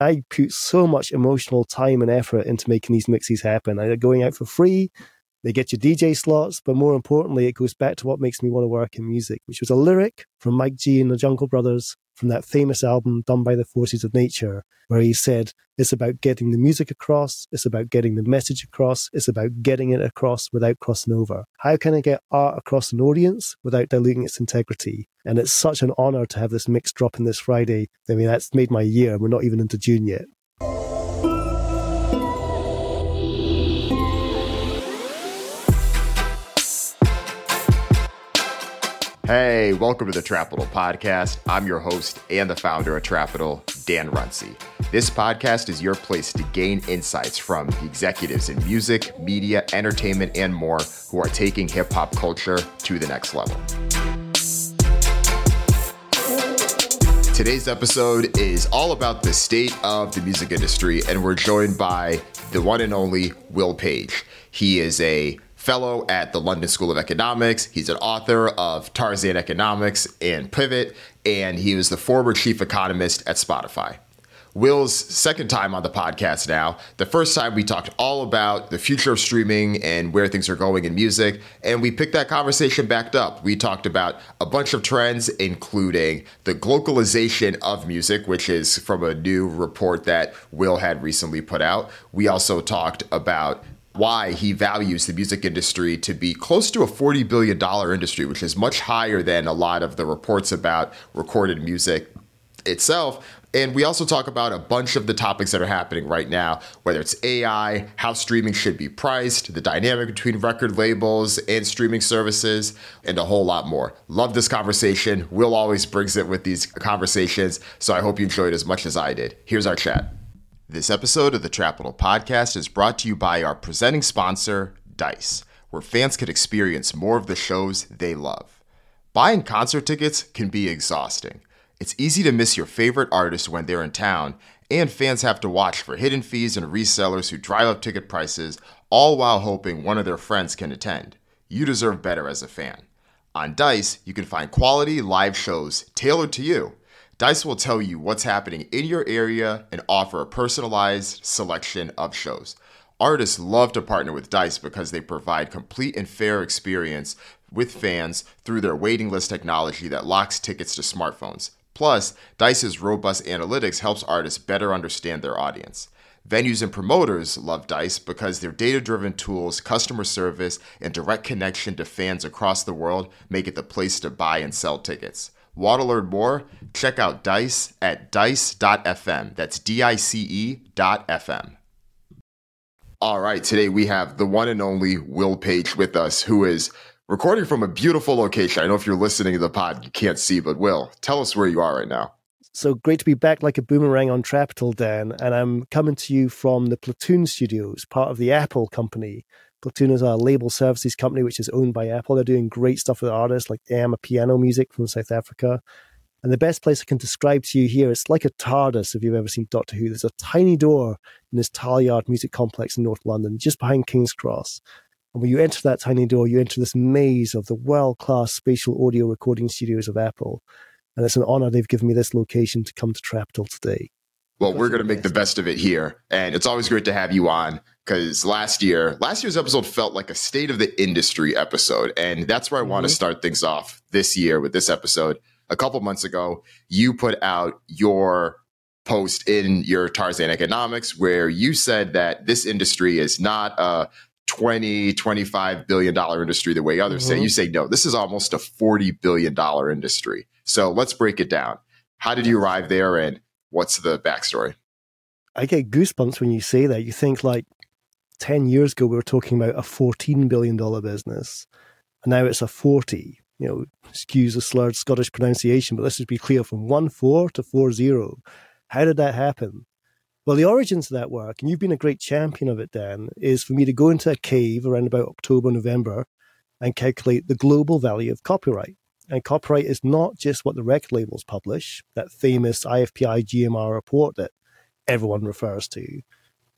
I put so much emotional time and effort into making these mixes happen. They're going out for free. They get you DJ slots, but more importantly, it goes back to what makes me want to work in music, which was a lyric from Mike G and the Jungle Brothers from that famous album done by the forces of nature, where he said, it's about getting the music across, it's about getting the message across, it's about getting it across without crossing over. How can I get art across an audience without diluting its integrity? And it's such an honor to have this mix dropping this Friday. I mean, that's made my year. We're not even into June yet. Hey, welcome to the Trapital Podcast. I'm your host and the founder of Trapital, Dan Runcie. This podcast is your place to gain insights from the executives in music, media, entertainment, and more who are taking hip hop culture to the next level. Today's episode is all about the state of the music industry, and we're joined by the one and only Will Page. He is a fellow at the London School of Economics. He's an author of Tarzan Economics and Pivot, and he was the former chief economist at Spotify. Will's second time on the podcast now. The first time we talked all about the future of streaming and where things are going in music, and we picked that conversation back up. We talked about a bunch of trends, including the glocalization of music, which is from a new report that Will had recently put out. We also talked about why he values the music industry to be close to a $40 billion industry, which is much higher than a lot of the reports about recorded music itself. And we also talk about a bunch of the topics that are happening right now, whether it's AI, how streaming should be priced, the dynamic between record labels and streaming services, and a whole lot more. Love this conversation. Will always brings it with these conversations, so I hope you enjoyed as much as I did. Here's our chat. This episode of the Trapital Podcast is brought to you by our presenting sponsor, Dice, where fans can experience more of the shows they love. Buying concert tickets can be exhausting. It's easy to miss your favorite artist when they're in town, and fans have to watch for hidden fees and resellers who drive up ticket prices, all while hoping one of their friends can attend. You deserve better as a fan. On Dice, you can find quality live shows tailored to you Dice will tell you what's happening in your area and offer a personalized selection of shows. Artists love to partner with Dice because they provide complete and fair experience with fans through their waiting list technology that locks tickets to smartphones. Plus, Dice's robust analytics helps artists better understand their audience. Venues and promoters love Dice because their data driven tools, customer service, and direct connection to fans across the world make it the place to buy and sell tickets. Want to learn more? Check out Dice at dice.fm. That's D I C E dot FM. All right, today we have the one and only Will Page with us, who is recording from a beautiful location. I know if you're listening to the pod, you can't see, but Will, tell us where you are right now. So great to be back like a boomerang on Trapital, Dan. And I'm coming to you from the Platoon Studios, part of the Apple company. Platoon is a label services company which is owned by Apple. They're doing great stuff with artists like amapiano music from South Africa. And the best place I can describe to you here, it's like a TARDIS if you've ever seen Doctor Who. There's a tiny door in this Tileyard music complex in North London, just behind King's Cross. And when you enter that tiny door, you enter this maze of the world class spatial audio recording studios of Apple. And it's an honor they've given me this location to come to Trapital today. Well, we're going to make the best of it here. And it's always great to have you on because last year, last year's episode felt like a state of the industry episode. And that's where I mm-hmm. want to start things off this year with this episode. A couple months ago, you put out your post in your Tarzan Economics where you said that this industry is not a 20, 25 billion dollar industry the way others mm-hmm. say. You say, no, this is almost a 40 billion dollar industry. So let's break it down. How did you arrive there and what's the backstory? I get goosebumps when you say that. You think like 10 years ago, we were talking about a $14 billion business, and now it's a 40. You know, excuse the slurred Scottish pronunciation, but let's just be clear from 1 4 to 4 0. How did that happen? Well, the origins of that work, and you've been a great champion of it, Dan, is for me to go into a cave around about October, November and calculate the global value of copyright. And copyright is not just what the record labels publish, that famous IFPI GMR report that everyone refers to,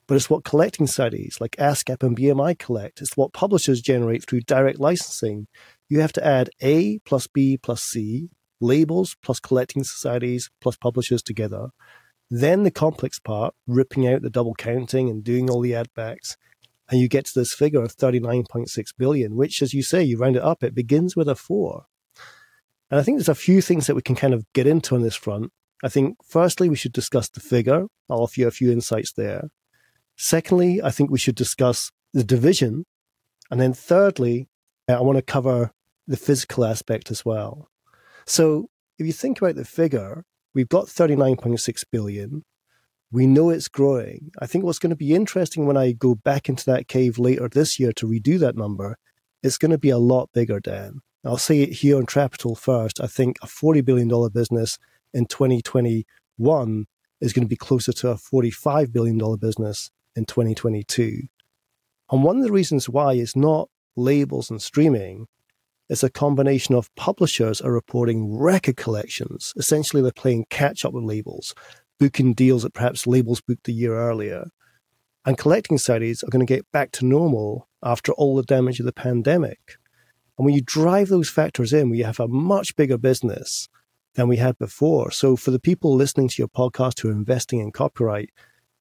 but it's what collecting societies like ASCAP and BMI collect. It's what publishers generate through direct licensing. You have to add A plus B plus C, labels plus collecting societies plus publishers together. then the complex part, ripping out the double counting and doing all the add backs. And you get to this figure of 39.6 billion, which, as you say, you round it up, it begins with a four. And I think there's a few things that we can kind of get into on this front. I think, firstly, we should discuss the figure. I'll offer you a few insights there. Secondly, I think we should discuss the division. And then thirdly, uh, I want to cover the physical aspect as well. So if you think about the figure, we've got 39.6 billion. We know it's growing. I think what's going to be interesting when I go back into that cave later this year to redo that number, it's going to be a lot bigger, Dan. I'll say it here on Trapital first. I think a $40 billion business in 2021 is going to be closer to a $45 billion business in 2022. And one of the reasons why is not labels and streaming, it's a combination of publishers are reporting record collections. Essentially, they're playing catch up with labels, booking deals that perhaps labels booked a year earlier. And collecting societies are going to get back to normal after all the damage of the pandemic. And when you drive those factors in, we have a much bigger business than we had before. So for the people listening to your podcast who are investing in copyright,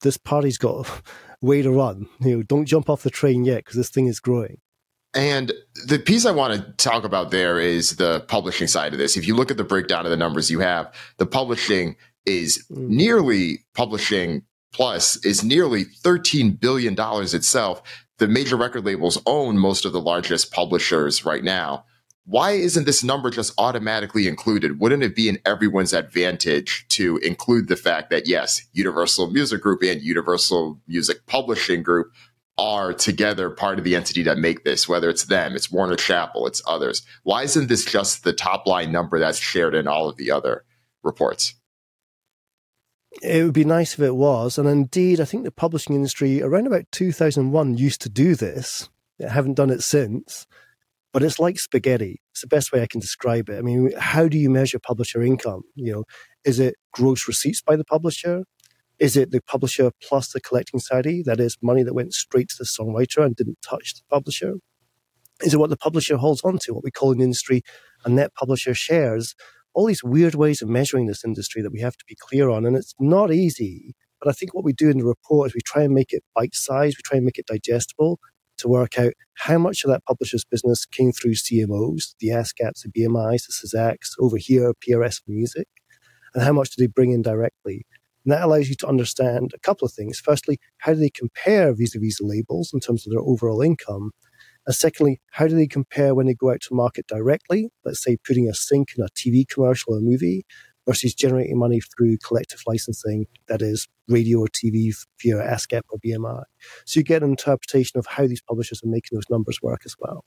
this party's got a way to run. You know, don't jump off the train yet because this thing is growing. And the piece I want to talk about there is the publishing side of this. If you look at the breakdown of the numbers you have, the publishing is mm. nearly publishing plus is nearly $13 billion itself the major record labels own most of the largest publishers right now. Why isn't this number just automatically included? Wouldn't it be in everyone's advantage to include the fact that, yes, Universal Music Group and Universal Music Publishing Group are together part of the entity that make this, whether it's them, it's Warner Chappell, it's others. Why isn't this just the top line number that's shared in all of the other reports? It would be nice if it was. And indeed, I think the publishing industry around about 2001 used to do this. They haven't done it since. But it's like spaghetti. It's the best way I can describe it. I mean, how do you measure publisher income? You know, is it gross receipts by the publisher? Is it the publisher plus the collecting society? That is money that went straight to the songwriter and didn't touch the publisher? Is it what the publisher holds onto, what we call in the industry a net publisher shares? All these weird ways of measuring this industry that we have to be clear on. And it's not easy. But I think what we do in the report is we try and make it bite sized, we try and make it digestible to work out how much of that publisher's business came through CMOs, the ASCAPs, the BMIs, the SAZACs, over here, PRS Music, and how much do they bring in directly. And that allows you to understand a couple of things. Firstly, how do they compare vis a vis the labels in terms of their overall income? And secondly, how do they compare when they go out to market directly? Let's say putting a sync in a TV commercial or a movie versus generating money through collective licensing, that is radio or TV via ASCAP or BMI. So you get an interpretation of how these publishers are making those numbers work as well.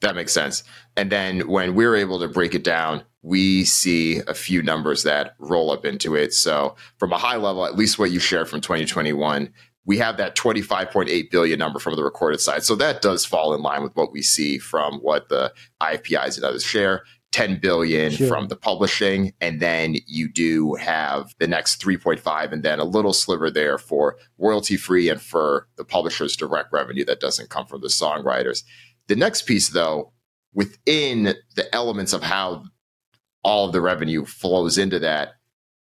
That makes sense. And then when we're able to break it down, we see a few numbers that roll up into it. So from a high level, at least what you shared from 2021, we have that 25.8 billion number from the recorded side. So that does fall in line with what we see from what the IFPIs and others share. 10 billion sure. from the publishing and then you do have the next 3.5 and then a little sliver there for royalty free and for the publisher's direct revenue that doesn't come from the songwriters the next piece though within the elements of how all of the revenue flows into that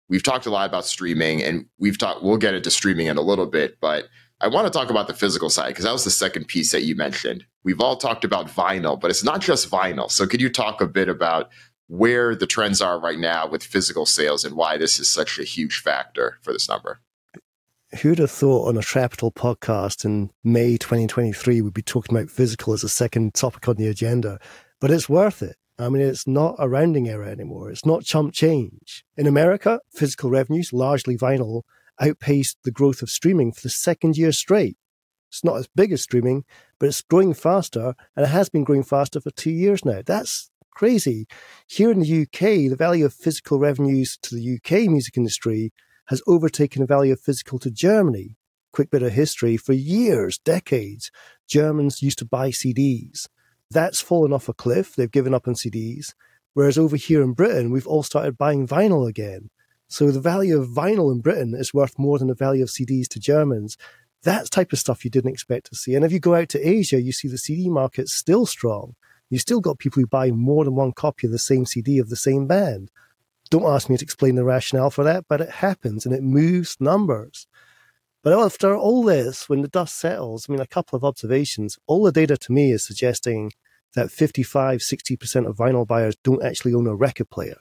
we've talked a lot about streaming and we've talked we'll get into streaming in a little bit but i want to talk about the physical side because that was the second piece that you mentioned we've all talked about vinyl but it's not just vinyl so could you talk a bit about where the trends are right now with physical sales and why this is such a huge factor for this number who'd have thought on a Trapital podcast in May 2023 we'd be talking about physical as a second topic on the agenda? But it's worth it. I mean, it's not a rounding error anymore. It's not chump change. In America, physical revenues, largely vinyl, outpaced the growth of streaming for the second year straight. It's not as big as streaming, but it's growing faster, and it has been growing faster for two years now. That's crazy. Here in the UK, the value of physical revenues to the UK music industry has overtaken the value of physical to Germany. Quick bit of history for years, decades, Germans used to buy CDs. That's fallen off a cliff. They've given up on CDs. Whereas over here in Britain, we've all started buying vinyl again. So the value of vinyl in Britain is worth more than the value of CDs to Germans. That type of stuff you didn't expect to see. And if you go out to Asia, you see the CD market still strong. You still got people who buy more than one copy of the same CD of the same band. Don't ask me to explain the rationale for that, but it happens and it moves numbers. But after all this, when the dust settles, I mean, a couple of observations, all the data to me is suggesting that 55, 60% of vinyl buyers don't actually own a record player.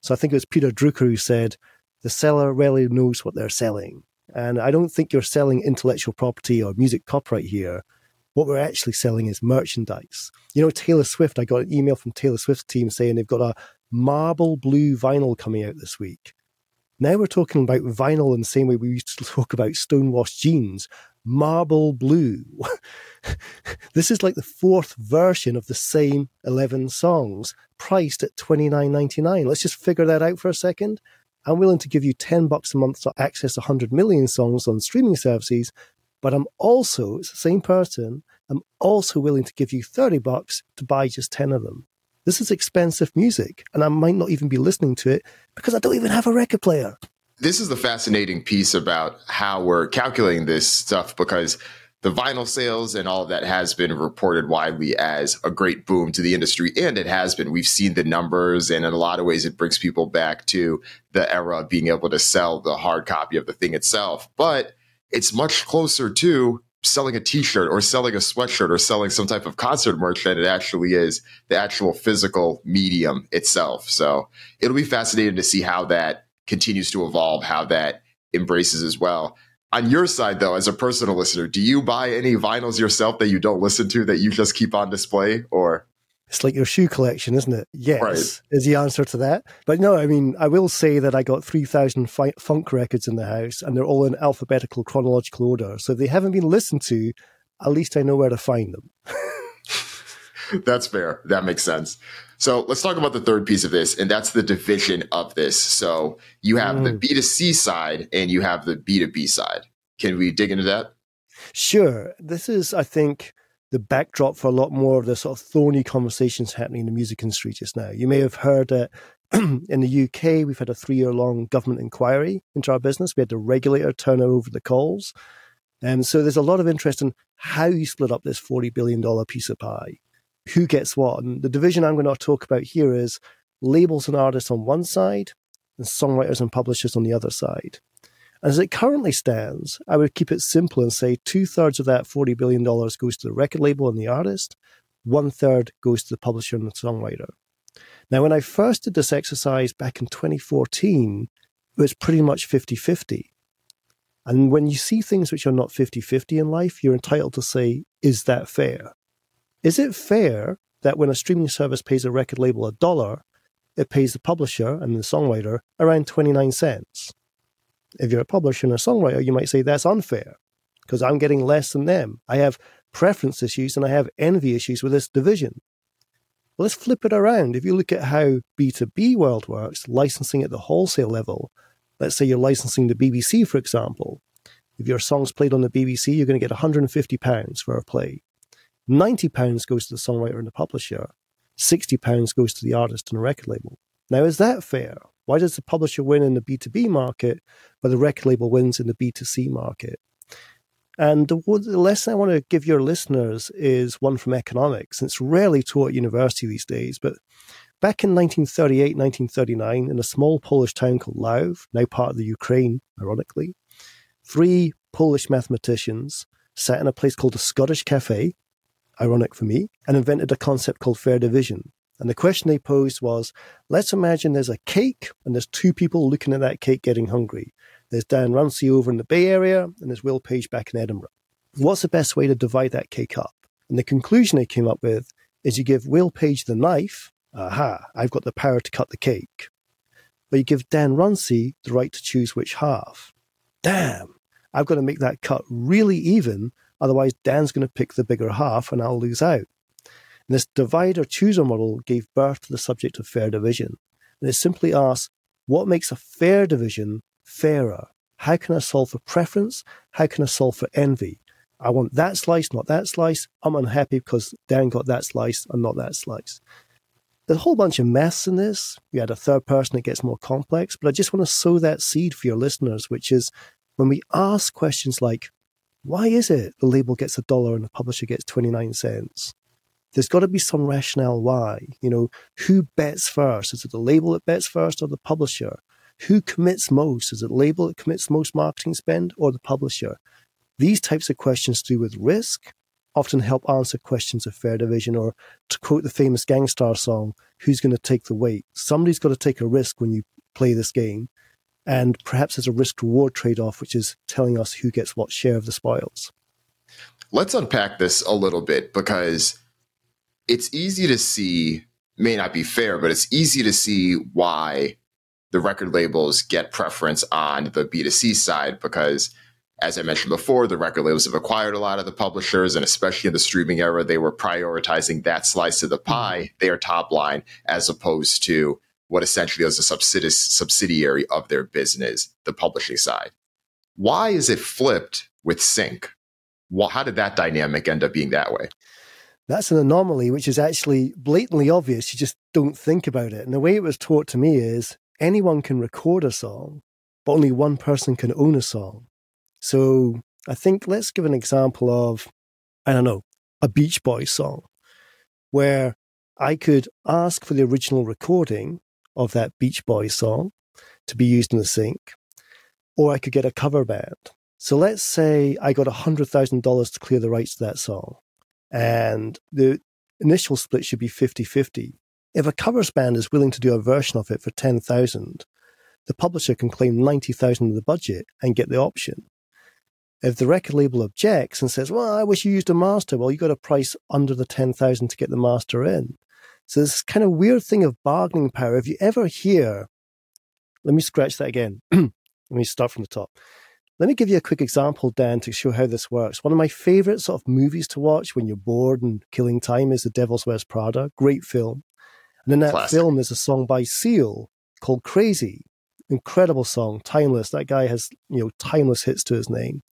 So I think it was Peter Drucker who said, the seller rarely knows what they're selling. And I don't think you're selling intellectual property or music copyright here. What we're actually selling is merchandise. You know, Taylor Swift, I got an email from Taylor Swift's team saying they've got a marble blue vinyl coming out this week. Now we're talking about vinyl in the same way we used to talk about stonewashed jeans. Marble blue. this is like the fourth version of the same 11 songs, priced at twenty nine ninety nine. Let's just figure that out for a second. I'm willing to give you 10 bucks a month to access 100 million songs on streaming services, but I'm also, it's the same person, I'm also willing to give you 30 bucks to buy just 10 of them. This is expensive music, and I might not even be listening to it because I don't even have a record player. This is the fascinating piece about how we're calculating this stuff because the vinyl sales and all of that has been reported widely as a great boom to the industry. And it has been. We've seen the numbers, and in a lot of ways, it brings people back to the era of being able to sell the hard copy of the thing itself. But it's much closer to selling a t-shirt or selling a sweatshirt or selling some type of concert merch than it actually is the actual physical medium itself. So it'll be fascinating to see how that continues to evolve, how that embraces as well on your side though as a personal listener do you buy any vinyls yourself that you don't listen to that you just keep on display or it's like your shoe collection isn't it yes right. is the answer to that but no i mean i will say that i got 3000 fi- funk records in the house and they're all in alphabetical chronological order so if they haven't been listened to at least i know where to find them that's fair that makes sense so let's talk about the third piece of this, and that's the division of this. So you have mm. the B2C side and you have the B2B side. Can we dig into that? Sure. This is, I think, the backdrop for a lot more of the sort of thorny conversations happening in the music industry just now. You may have heard that in the UK, we've had a three year long government inquiry into our business. We had the regulator turn over the coals. And um, so there's a lot of interest in how you split up this $40 billion piece of pie who gets what. And the division I'm going to talk about here is labels and artists on one side and songwriters and publishers on the other side. As it currently stands, I would keep it simple and say two thirds of that $40 billion goes to the record label and the artist, one third goes to the publisher and the songwriter. Now, when I first did this exercise back in 2014, it was pretty much 50 50. And when you see things which are not 50 50 in life, you're entitled to say, is that fair? Is it fair that when a streaming service pays a record label a dollar, it pays the publisher and the songwriter around 29 cents? If you're a publisher and a songwriter, you might say that's unfair because I'm getting less than them. I have preference issues and I have envy issues with this division. Well, let's flip it around. If you look at how B2B world works, licensing at the wholesale level, let's say you're licensing the BBC, for example. If your song's played on the BBC, you're going to get £150 for a play. £90 goes to the songwriter and the publisher, £60 goes to the artist and record label. Now, is that fair? Why does the publisher win in the B2B market, but the record label wins in the B2C market? And the, the lesson I want to give your listeners is one from economics. It's rarely taught at university these days, but back in 1938, 1939, in a small Polish town called Lwów, now part of the Ukraine, ironically, three Polish mathematicians sat in a place called the Scottish Cafe ironic for me, and invented a concept called fair division. And the question they posed was let's imagine there's a cake and there's two people looking at that cake getting hungry. There's Dan Runcie over in the Bay Area and there's Will Page back in Edinburgh. What's the best way to divide that cake up? And the conclusion they came up with is you give Will Page the knife. Aha, I've got the power to cut the cake. But you give Dan Runcie the right to choose which half. Damn, I've got to make that cut really even Otherwise, Dan's going to pick the bigger half and I'll lose out. And this divide or chooser model gave birth to the subject of fair division. And it simply asks, what makes a fair division fairer? How can I solve for preference? How can I solve for envy? I want that slice, not that slice. I'm unhappy because Dan got that slice and not that slice. There's a whole bunch of maths in this. You add a third person, it gets more complex. But I just want to sow that seed for your listeners, which is when we ask questions like, why is it the label gets a dollar and the publisher gets 29 cents? There's got to be some rationale why. You know, who bets first? Is it the label that bets first or the publisher? Who commits most? Is it the label that commits most marketing spend or the publisher? These types of questions to do with risk often help answer questions of fair division or to quote the famous Gang Starr song, who's going to take the weight? Somebody's got to take a risk when you play this game. And perhaps there's a risk reward trade off, which is telling us who gets what share of the spoils. Let's unpack this a little bit because it's easy to see, may not be fair, but it's easy to see why the record labels get preference on the B2C side because as I mentioned before, the record labels have acquired a lot of the publishers, and especially in the streaming era, they were prioritizing that slice of the mm-hmm. pie, their top line, as opposed to what essentially is a subsidiary of their business, the publishing side. Why is it flipped with sync? Well, how did that dynamic end up being that way? That's an anomaly, which is actually blatantly obvious. You just don't think about it. And the way it was taught to me is anyone can record a song, but only one person can own a song. So I think let's give an example of, I don't know, a Beach Boys song where I could ask for the original recording of that Beach Boys song to be used in the sync, or I could get a cover band. So let's say I got $100,000 to clear the rights to that song, and the initial split should be 50 50. If a covers band is willing to do a version of it for 10,000, the publisher can claim 90,000 of the budget and get the option. If the record label objects and says, "Well, I wish you used a master," well, you've got a price under the 10,000 to get the master in. So this kind of weird thing of bargaining power. If you ever hear, let me scratch that again. let me start from the top. Let me give you a quick example, Dan, to show how this works. One of my favorite sort of movies to watch when you're bored and killing time is The Devil's Wears Prada. Great film. And in that Classic. film, there's a song by Seal called Crazy. Incredible song, timeless. That guy has, you know, timeless hits to his name.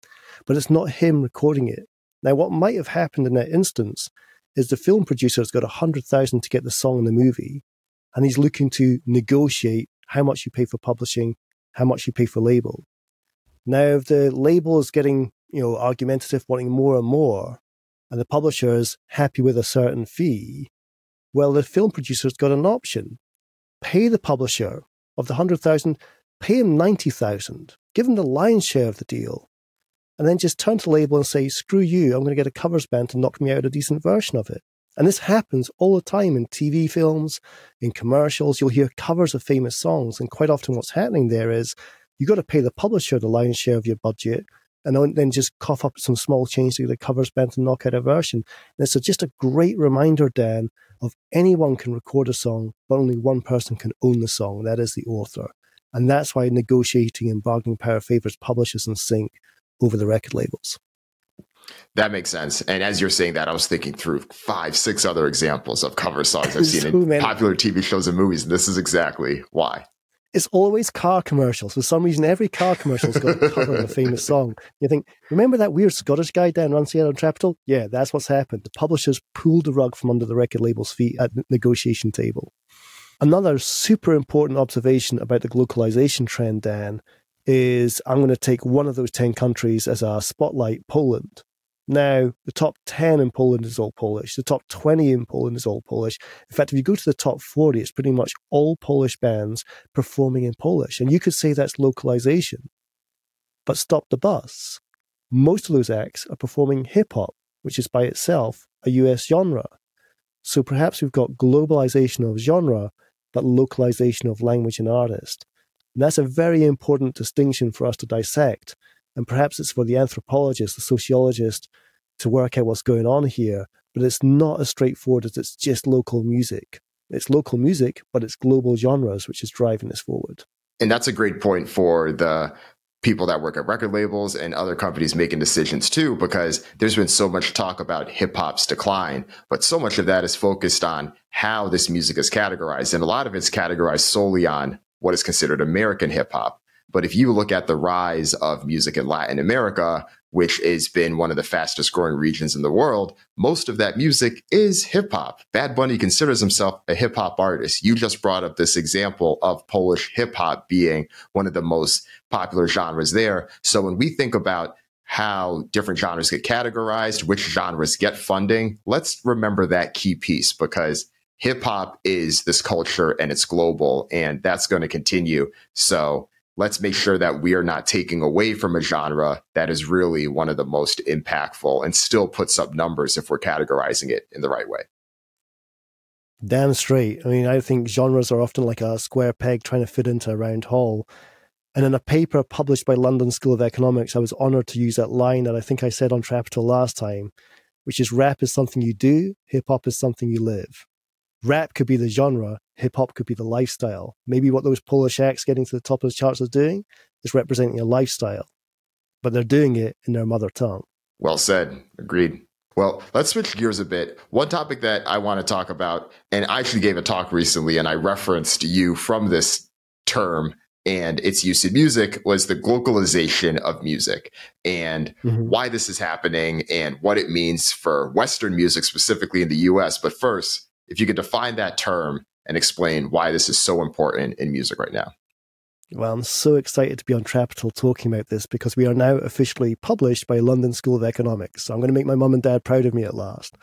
But it's not him recording it. Now, what might have happened in that instance is the film producer has got a hundred thousand to get the song in the movie, and he's looking to negotiate how much you pay for publishing, how much you pay for label. Now, if the label is getting, you know, argumentative, wanting more and more, and the publisher is happy with a certain fee, well, the film producer's got an option. Pay the publisher of the 100,000, pay him 90,000, give him the lion's share of the deal, and then just turn to the label and say, screw you, I'm going to get a covers band to knock me out a decent version of it. And this happens all the time in TV films, in commercials. You'll hear covers of famous songs. And quite often, what's happening there is you've got to pay the publisher the lion's share of your budget and then just cough up some small change to get a covers band to knock out a version. And it's just a great reminder, Dan, of anyone can record a song, but only one person can own the song. That is the author. And that's why negotiating and bargaining power favors publishers and sync over the record labels. That makes sense. And as you're saying that, I was thinking through five, six other examples of cover songs I've seen so in popular TV shows and movies. And this is exactly why. It's always car commercials. For some reason, every car commercial's got a cover of a famous song. You think, remember that weird Scottish guy down on Trapital? Yeah, that's what's happened. The publishers pulled the rug from under the record label's feet at the negotiation table. Another super important observation about the localization trend, Dan, is I'm going to take one of those 10 countries as a spotlight, Poland. Now, the top 10 in Poland is all Polish. The top 20 in Poland is all Polish. In fact, if you go to the top 40, it's pretty much all Polish bands performing in Polish. And you could say that's localization. But stop the bus. Most of those acts are performing hip hop, which is by itself a US genre. So perhaps we've got globalization of genre, but localization of language and artist. And that's a very important distinction for us to dissect. And perhaps it's for the anthropologist, the sociologist, to work out what's going on here. But it's not as straightforward as it's just local music. It's local music, but it's global genres, which is driving this forward. And that's a great point for the people that work at record labels and other companies making decisions too, because there's been so much talk about hip hop's decline, but so much of that is focused on how this music is categorized. And a lot of it's categorized solely on what is considered American hip hop. But if you look at the rise of music in Latin America, which has been one of the fastest growing regions in the world, most of that music is hip hop. Bad Bunny considers himself a hip hop artist. You just brought up this example of Polish hip hop being one of the most popular genres there. So when we think about how different genres get categorized, which genres get funding. Let's remember that key piece because hip hop is this culture and it's global and that's going to continue. So let's make sure that we are not taking away from a genre that is really one of the most impactful and still puts up numbers if we're categorizing it in the right way. Damn straight. I mean, I think genres are often like a square peg trying to fit into a round hole. And in a paper published by London School of Economics, I was honored to use that line that I think I said on Trapital last time, which is rap is something you do, hip hop is something you live. Rap could be the genre, hip hop could be the lifestyle. Maybe what those Polish acts getting to the top of the charts are doing is representing a lifestyle, but they're doing it in their mother tongue. Well said. Agreed. Well, let's switch gears a bit. One topic that I want to talk about, and I actually gave a talk recently and I referenced you from this term and its use in music was the glocalization of music and mm-hmm. why this is happening and what it means for Western music, specifically in the US. But first, if you could define that term and explain why this is so important in music right now. Well, I'm so excited to be on Trapital talking about this because we are now officially published by London School of Economics. So I'm going to make my mum and dad proud of me at last.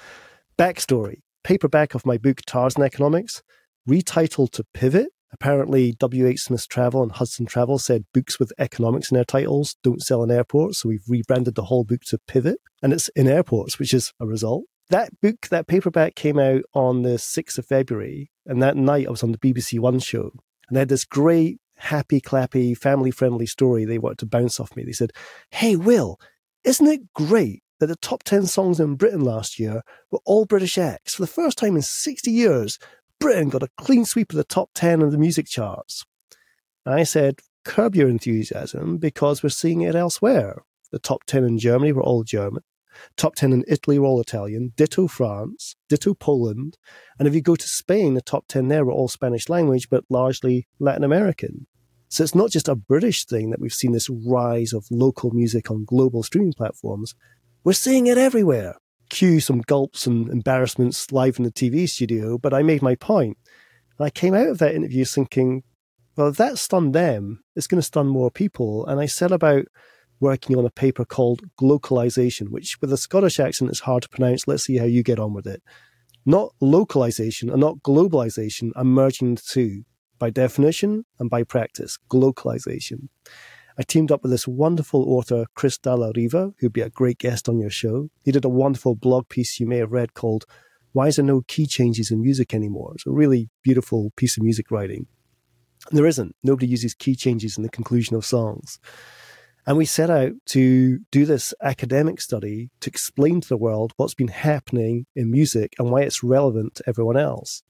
Backstory paperback of my book Tarzan Economics, retitled to Pivot Apparently, W.H. Smith Travel and Hudson Travel said books with economics in their titles don't sell in airports, so we've rebranded the whole book to Pivot, and it's in airports, which is a result. That book, that paperback came out on the 6th of February, and that night I was on the BBC One show, and they had this great, happy, clappy, family friendly story they wanted to bounce off me. They said, Hey, Will, isn't it great that the top 10 songs in Britain last year were all British acts for the first time in 60 years? Britain got a clean sweep of the top 10 of the music charts. I said, curb your enthusiasm because we're seeing it elsewhere. The top 10 in Germany were all German. Top 10 in Italy were all Italian. Ditto France. Ditto Poland. And if you go to Spain, the top 10 there were all Spanish language, but largely Latin American. So it's not just a British thing that we've seen this rise of local music on global streaming platforms. We're seeing it everywhere cue some gulps and embarrassments live in the TV studio, but I made my point. And I came out of that interview thinking, well, if that stunned them, it's going to stun more people. And I said about working on a paper called Glocalization, which with a Scottish accent is hard to pronounce. Let's see how you get on with it. Not localization and not globalization are merging the two by definition and by practice. Glocalization. I teamed up with this wonderful author, Chris Dalla Riva, who'd be a great guest on your show. He did a wonderful blog piece you may have read called Why Is There No Key Changes in Music Anymore? It's a really beautiful piece of music writing. And there isn't. Nobody uses key changes in the conclusion of songs. And we set out to do this academic study to explain to the world what's been happening in music and why it's relevant to everyone else.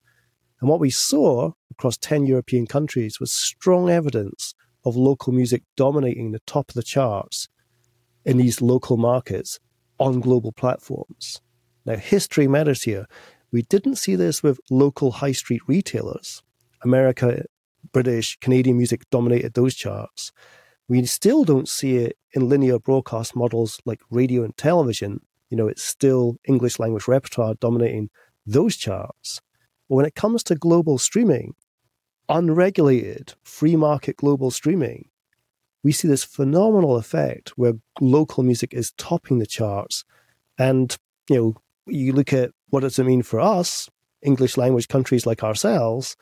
And what we saw across 10 European countries was strong evidence of local music dominating the top of the charts in these local markets on global platforms. Now, history matters here. We didn't see this with local high street retailers. America, British, Canadian music dominated those charts. We still don't see it in linear broadcast models like radio and television. You know, it's still English language repertoire dominating those charts. But when it comes to global streaming, unregulated free market global streaming, we see this phenomenal effect where local music is topping the charts. And, you know, you look at what does it mean for us, English language countries like ourselves,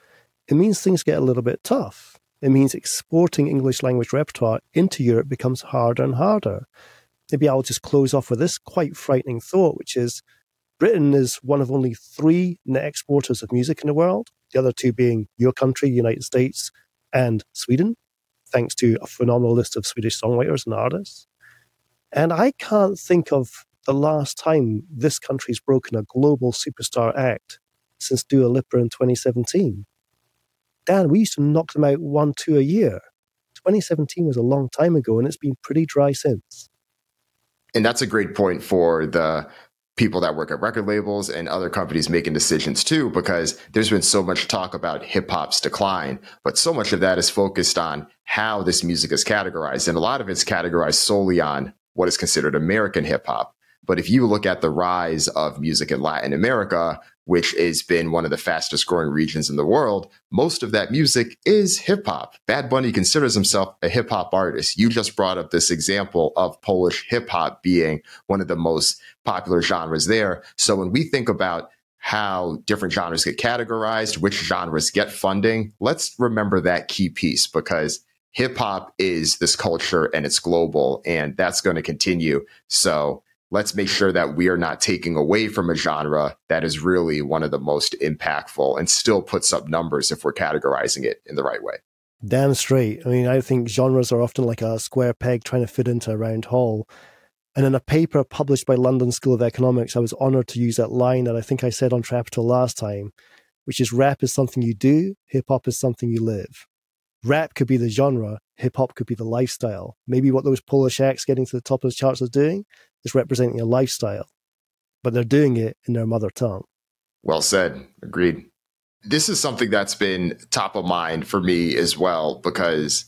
it means things get a little bit tough. It means exporting English language repertoire into Europe becomes harder and harder. Maybe I'll just close off with this quite frightening thought, which is Britain is one of only three net exporters of music in the world, the other two being your country, the United States, and Sweden, thanks to a phenomenal list of Swedish songwriters and artists. And I can't think of the last time this country's broken a global superstar act since Dua Lipa in 2017. Dan, we used to knock them out one, two a year. 2017 was a long time ago, and it's been pretty dry since. And that's a great point for the people that work at record labels and other companies making decisions too, because there's been so much talk about hip hop's decline, but so much of that is focused on how this music is categorized. And a lot of it's categorized solely on what is considered American hip hop. But if you look at the rise of music in Latin America, which has been one of the fastest growing regions in the world, most of that music is hip hop. Bad Bunny considers himself a hip hop artist. You just brought up this example of Polish hip hop being one of the most popular genres there. So when we think about how different genres get categorized, which genres get funding, let's remember that key piece because hip hop is this culture and it's global and that's going to continue. So let's make sure that we are not taking away from a genre that is really one of the most impactful and still puts up numbers if we're categorizing it in the right way. Damn straight. I mean, I think genres are often like a square peg trying to fit into a round hole. And in a paper published by London School of Economics, I was honored to use that line that I think I said on Trapital last time, which is rap is something you do, hip hop is something you live. Rap could be the genre, hip hop could be the lifestyle. Maybe what those Polish acts getting to the top of the charts are doing is representing a lifestyle, but they're doing it in their mother tongue. Well said. Agreed. This is something that's been top of mind for me as well because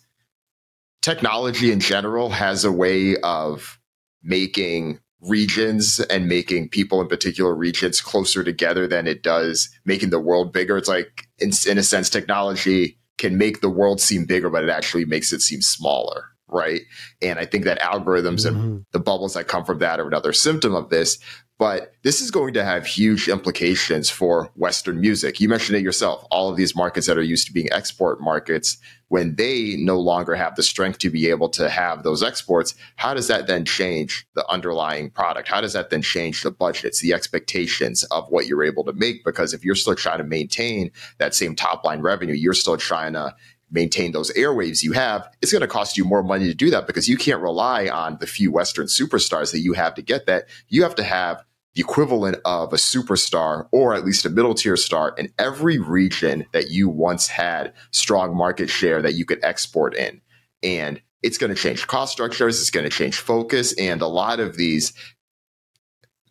technology in general has a way of making regions and making people in particular regions closer together than it does making the world bigger. It's like, in, in a sense, technology can make the world seem bigger, but it actually makes it seem smaller right? And I think that algorithms mm-hmm. and the bubbles that come from that are another symptom of this. But this is going to have huge implications for Western music. You mentioned it yourself. All of these markets that are used to being export markets, when they no longer have the strength to be able to have those exports, how does that then change the underlying product? How does that then change the budgets, the expectations of what you're able to make? Because if you're still trying to maintain that same top line revenue, you're still trying to maintain those airwaves you have, it's going to cost you more money to do that because you can't rely on the few Western superstars that you have to get that. You have to have the equivalent of a superstar or at least a middle tier star in every region that you once had strong market share that you could export in. And it's going to change cost structures, it's going to change focus. And a lot of these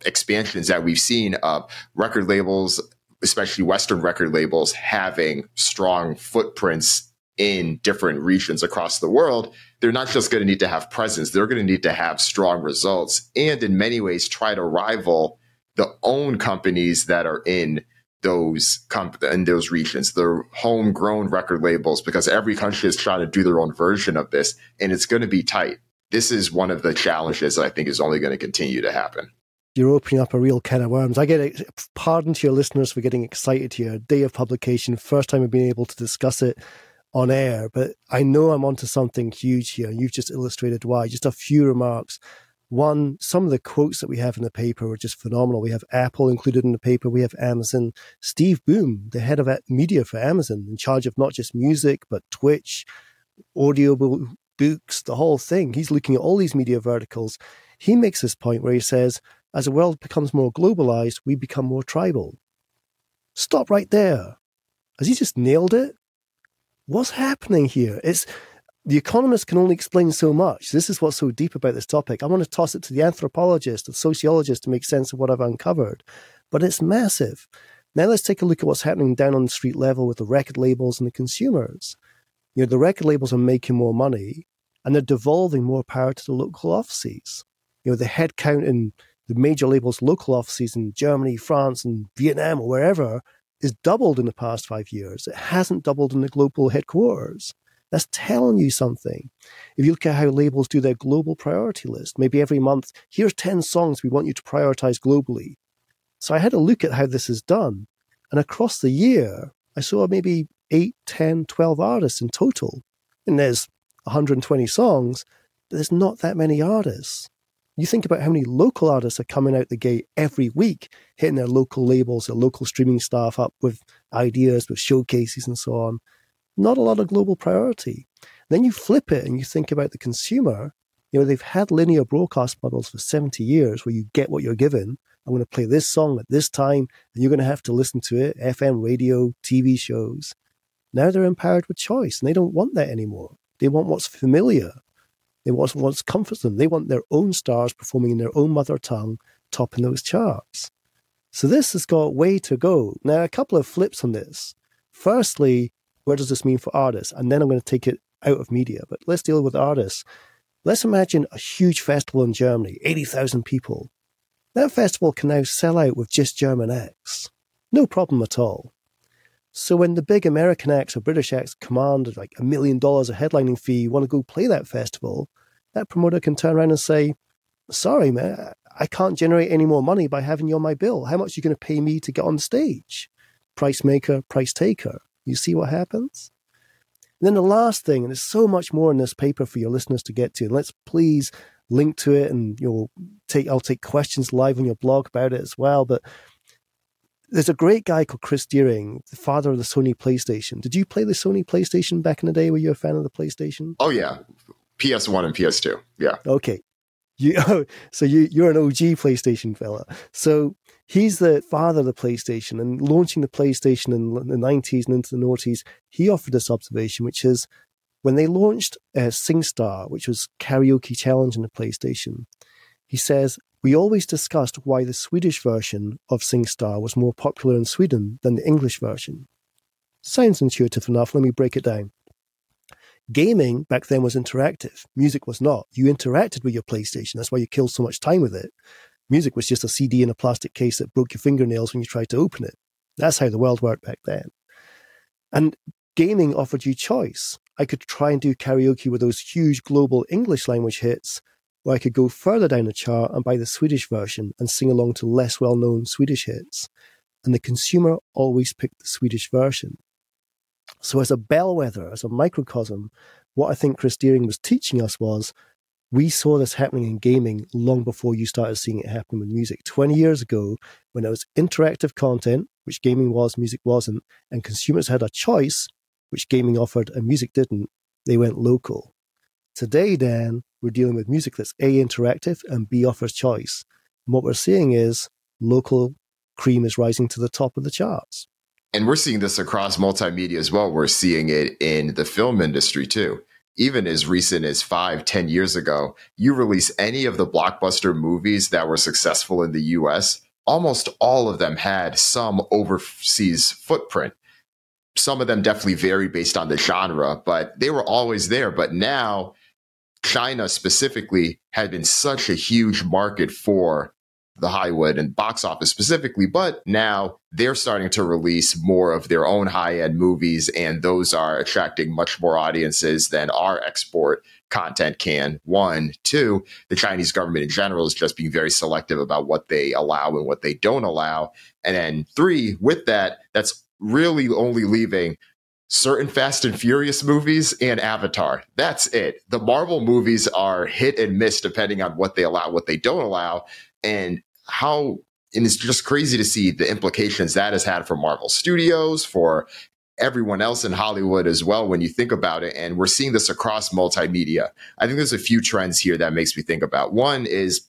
expansions that we've seen of record labels, especially Western record labels, having strong footprints in different regions across the world, they're not just going to need to have presence, they're going to need to have strong results and in many ways try to rival the own companies that are in those comp- in those regions, the homegrown record labels, because every country is trying to do their own version of this, and it's going to be tight. This is one of the challenges that I think is only going to continue to happen. You're opening up a real can of worms. I get pardon to your listeners for getting excited here. Day of publication, first time I've been able to discuss it on air, but I know I'm onto something huge here. You've just illustrated why. Just a few remarks. One, some of the quotes that we have in the paper are just phenomenal. We have Apple included in the paper. We have Amazon. Steve Boom, the head of media for Amazon, in charge of not just music, but Twitch, audio books, the whole thing. He's looking at all these media verticals. He makes this point where he says, as the world becomes more globalized, we become more tribal. Stop right there. Has he just nailed it? What's happening here? It's the economist can only explain so much. This is what's so deep about this topic. I want to toss it to the anthropologist, the sociologist to make sense of what I've uncovered. But it's massive. Now let's take a look at what's happening down on the street level with the record labels and the consumers. You know, the record labels are making more money and they're devolving more power to the local offices. You know, the headcount in the major labels' local offices in Germany, France, and Vietnam, or wherever, is doubled in the past five years. It hasn't doubled in the global headquarters. That's telling you something. If you look at how labels do their global priority list, maybe every month, here's 10 songs we want you to prioritize globally. So I had a look at how this is done. And across the year, I saw maybe 8, 10, 12 artists in total. And there's 120 songs, but there's not that many artists. You think about how many local artists are coming out the gate every week, hitting their local labels, their local streaming staff up with ideas, with showcases and so on. Not a lot of global priority. Then you flip it and you think about the consumer. You know, they've had linear broadcast models for 70 years where you get what you're given. I'm going to play this song at this time, and you're going to have to listen to it, FM, radio, TV shows. Now they're empowered with choice, and they don't want that anymore. They want what's familiar. They want what comforts them. They want their own stars performing in their own mother tongue, topping those charts. So this has got way to go. Now, a couple of flips on this. Firstly, what does this mean for artists? And then I'm going to take it out of media. But let's deal with artists. Let's imagine a huge festival in Germany, 80,000 people. that festival can now sell out with just German acts. No problem at all. So when the big American acts or British acts command like a million dollars a headlining fee, you want to go play that festival, that promoter can turn around and say, sorry, man, I can't generate any more money by having you on my bill. How much are you going to pay me to get on stage? Price maker, price taker. You see what happens? And then the last thing, and there's so much more in this paper for your listeners to get to. And let's please link to it, and you'll take I'll take questions live on your blog about it as well. But there's a great guy called Chris Deering, the father of the Sony PlayStation. Did you play the Sony PlayStation back in the day? Were you a fan of the PlayStation? Oh yeah, PS1 and PS2. Yeah. Okay. You oh, so you you're an OG PlayStation fella. So he's the father of the PlayStation and launching the PlayStation in the 90s and into the noughties, he offered this observation, which is when they launched uh, SingStar, which was karaoke challenge in the PlayStation, he says, we always discussed why the Swedish version of SingStar was more popular in Sweden than the English version. Sounds intuitive enough, let me break it down. Gaming back then was interactive. Music was not. You interacted with your PlayStation. That's why you killed so much time with it. Music was just a CD in a plastic case that broke your fingernails when you tried to open it. That's how the world worked back then. And gaming offered you choice. I could try and do karaoke with those huge global English language hits, or I could go further down the chart and buy the Swedish version and sing along to less well known Swedish hits. And the consumer always picked the Swedish version. So, as a bellwether, as a microcosm, what I think Chris Deering was teaching us was we saw this happening in gaming long before you started seeing it happen with music. 20 years ago, when it was interactive content, which gaming was, music wasn't, and consumers had a choice, which gaming offered and music didn't, they went local. Today, then, we're dealing with music that's A, interactive, and B, offers choice. And what we're seeing is local cream is rising to the top of the charts. And we're seeing this across multimedia as well. We're seeing it in the film industry too. Even as recent as five, ten years ago, you release any of the blockbuster movies that were successful in the US, almost all of them had some overseas footprint. Some of them definitely vary based on the genre, but they were always there. But now, China specifically had been such a huge market for the Hollywood and box office specifically, but now they're starting to release more of their own high end movies, and those are attracting much more audiences than our export content can. One, two, the Chinese government in general is just being very selective about what they allow and what they don't allow. And then three, with that, that's really only leaving certain Fast and Furious movies and Avatar. That's it. The Marvel movies are hit and miss depending on what they allow, what they don't allow. And how and it's just crazy to see the implications that has had for Marvel Studios, for everyone else in Hollywood as well when you think about it. And we're seeing this across multimedia. I think there's a few trends here that makes me think about. One is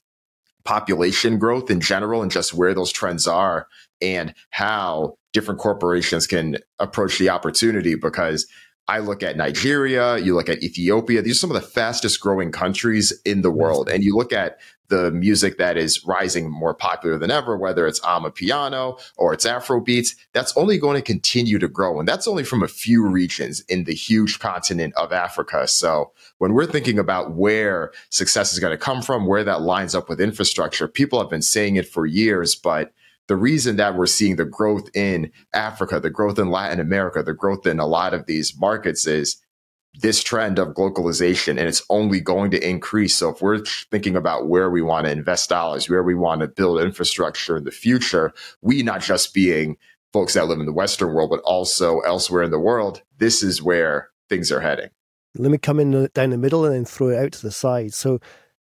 population growth in general and just where those trends are and how different corporations can approach the opportunity because I look at Nigeria, you look at Ethiopia, these are some of the fastest growing countries in the world. And you look at the music that is rising more popular than ever, whether it's Amapiano or it's Afro beats, that's only going to continue to grow. And that's only from a few regions in the huge continent of Africa. So when we're thinking about where success is going to come from, where that lines up with infrastructure, people have been saying it for years, but the reason that we're seeing the growth in Africa, the growth in Latin America, the growth in a lot of these markets is this trend of glocalization and it's only going to increase. So if we're thinking about where we want to invest dollars, where we want to build infrastructure in the future, we not just being folks that live in the Western world, but also elsewhere in the world, this is where things are heading. Let me come in down the middle and then throw it out to the side. So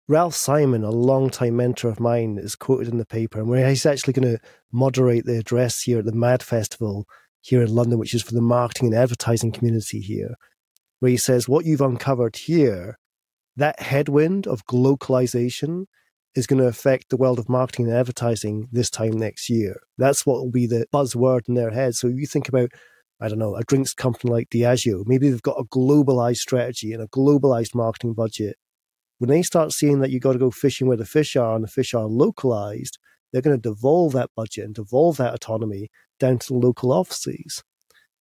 Ralph Simon, a long-time mentor of mine, is quoted in the paper, and where he's actually going to moderate the address here at the MAD Festival here in London, which is for the marketing and advertising community here where he says, What you've uncovered here, that headwind of glocalization is going to affect the world of marketing and advertising this time next year. That's what will be the buzzword in their head. So if you think about, I don't know, a drinks company like Diageo, maybe they've got a globalized strategy and a globalized marketing budget. When they start seeing that you've got to go fishing where the fish are and the fish are localized, they're going to devolve that budget and devolve that autonomy down to the local offices.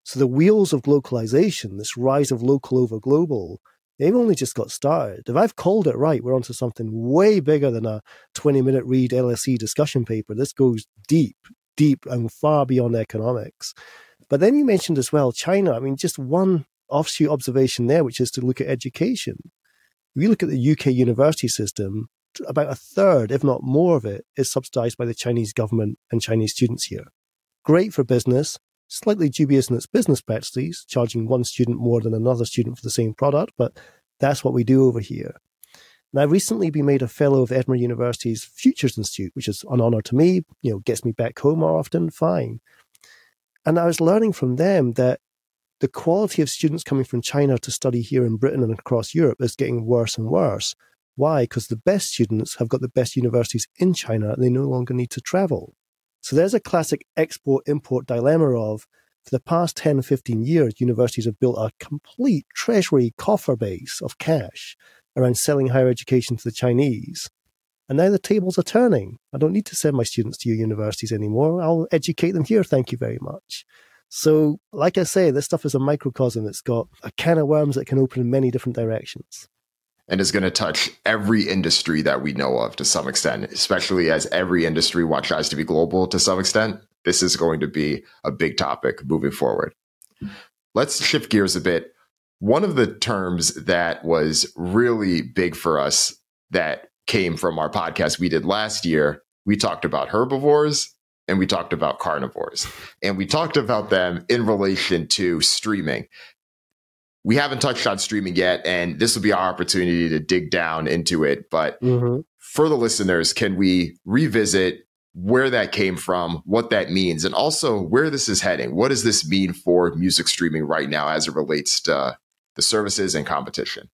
So the wheels of localization, this rise of local over global, They've only just got started. If I've called it right, we're onto something way bigger than a 20 minute read LSE discussion paper. This goes deep, deep and far beyond economics. But then you mentioned as well China. I mean, just one offshoot observation there, which is to look at education. If you look at the UK university system, about a third, if not more of it, is subsidized by the Chinese government and Chinese students here. Great for business, slightly dubious in its business practices, charging one student more than another student for the same product, but that's what we do over here. And I've recently been made a fellow of Edinburgh University's Futures Institute, which is an honor to me, you know, gets me back home more often, fine. And I was learning from them that the quality of students coming from China to study here in Britain and across Europe is getting worse and worse. Why? Because the best students have got the best universities in China and they no longer need to travel. So there's a classic export import dilemma of for the past 10, 15 years, universities have built a complete treasury coffer base of cash around selling higher education to the Chinese. And now the tables are turning. I don't need to send my students to your universities anymore. I'll educate them here. Thank you very much. So, like I say, this stuff is a microcosm. It's got a can of worms that can open in many different directions and is going to touch every industry that we know of to some extent, especially as every industry tries to be global to some extent. This is going to be a big topic moving forward. Let's shift gears a bit. One of the terms that was really big for us that came from our podcast we did last year, we talked about herbivores and we talked about carnivores. And we talked about them in relation to streaming we haven't touched on streaming yet, and this will be our opportunity to dig down into it. But mm-hmm. for the listeners, can we revisit where that came from, what that means, and also where this is heading? What does this mean for music streaming right now as it relates to the services and competition?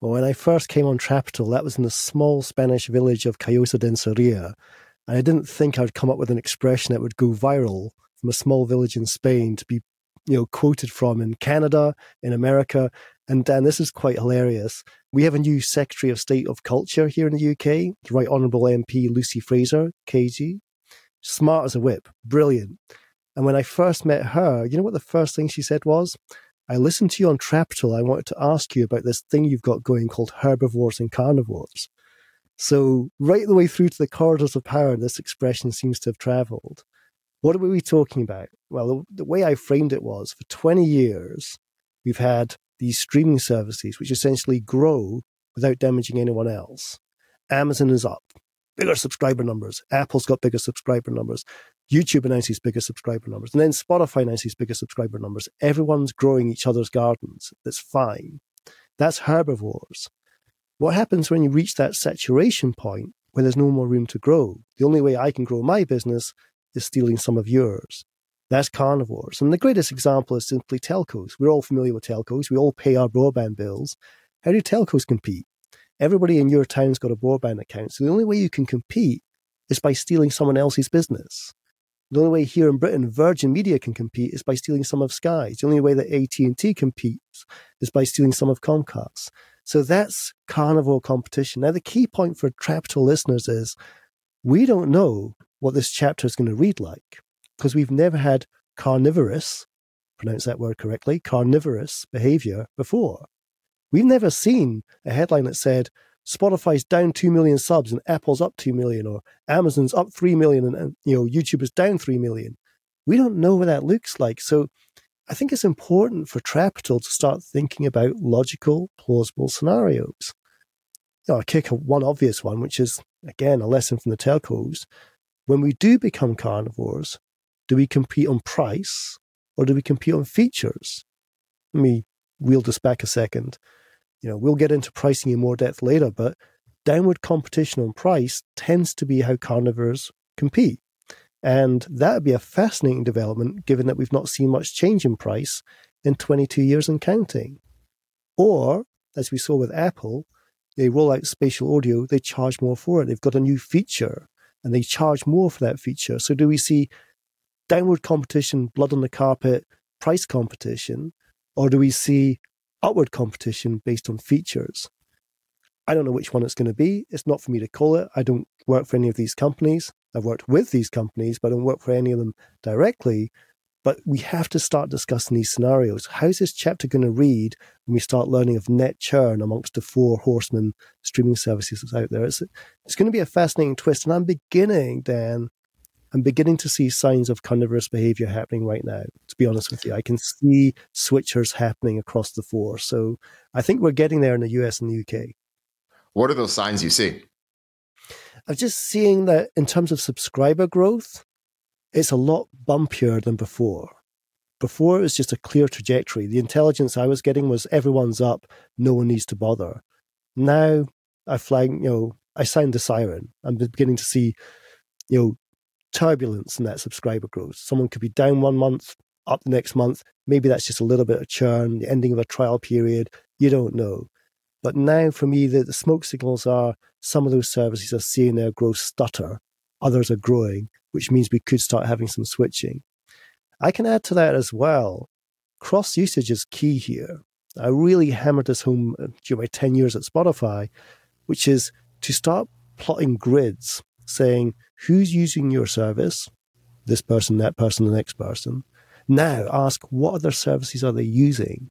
Well, when I first came on Trapital, that was in the small Spanish village of Callosa de Enserria. And I didn't think I'd come up with an expression that would go viral from a small village in Spain to be you know quoted from in Canada, in America, and Dan, this is quite hilarious. We have a new Secretary of State of Culture here in the UK, the Right Honourable MP Lucy Frazer, KC. Smart as a whip, brilliant. And when I first met her, you know what the first thing she said was? I listened to you on Trapital. I wanted to ask you about this thing you've got going called herbivores and carnivores. So, right the way through to the corridors of power, this expression seems to have travelled. What were we talking about? Well, the way I framed it was for 20 years, we've had these streaming services which essentially grow without damaging anyone else. Amazon is up, bigger subscriber numbers. Apple's got bigger subscriber numbers. YouTube announces bigger subscriber numbers. And then Spotify announces bigger subscriber numbers. Everyone's growing each other's gardens. That's fine. That's herbivores. What happens when you reach that saturation point where there's no more room to grow? The only way I can grow my business is stealing some of yours. That's carnivores. And the greatest example is simply telcos. We're all familiar with telcos. We all pay our broadband bills. How do telcos compete? Everybody in your town's got a broadband account. So the only way you can compete is by stealing someone else's business. The only way here in Britain Virgin Media can compete is by stealing some of Sky's. The only way that AT&T competes is by stealing some of Comcast. So that's carnivore competition. Now the key point for Trapital listeners is we don't know what this chapter is going to read like because we've never had carnivorous, pronounce that word correctly, carnivorous behavior before. We've never seen a headline that said Spotify's down 2 million subs and Apple's up 2 million or Amazon's up 3 million and, and you know YouTube is down 3 million. We don't know what that looks like. So I think it's important for Trapital to start thinking about logical, plausible scenarios. You know, I kick one obvious one, which is again a lesson from the telcos. When we do become carnivores, do we compete on price or do we compete on features? Let me wheel this back a second. You know, we'll get into pricing in more depth later, but downward competition on price tends to be how carnivores compete. And that would be a fascinating development given that we've not seen much change in price in 22 years and counting. Or, as we saw with Apple, they roll out spatial audio, they charge more for it. They've got a new feature and they charge more for that feature. So, do we see downward competition, blood on the carpet, price competition, or do we see upward competition based on features? I don't know which one it's going to be. It's not for me to call it. I don't work for any of these companies. I've worked with these companies, but I don't work for any of them directly. But we have to start discussing these scenarios. How's this chapter going to read when we start learning of net churn amongst the four horsemen streaming services that's out there? It's, it's going to be a fascinating twist. And I'm beginning, Dan, I'm beginning to see signs of carnivorous behavior happening right now, to be honest with you. I can see switchers happening across the four. So I think we're getting there in the US and the UK. What are those signs you see? I'm just seeing that in terms of subscriber growth, it's a lot bumpier than before. Before it was just a clear trajectory. The intelligence I was getting was everyone's up, no one needs to bother. Now I flag, you know, I sound the siren. I'm beginning to see, you know, turbulence in that subscriber growth. Someone could be down one month, up the next month. Maybe that's just a little bit of churn, the ending of a trial period. You don't know. But now, for me, the, the smoke signals are some of those services are seeing their growth stutter, others are growing, which means we could start having some switching. I can add to that as well. Cross usage is key here. I really hammered this home uh, during my 10 years at Spotify, which is to start plotting grids saying who's using your service, this person, that person, the next person. Now ask what other services are they using?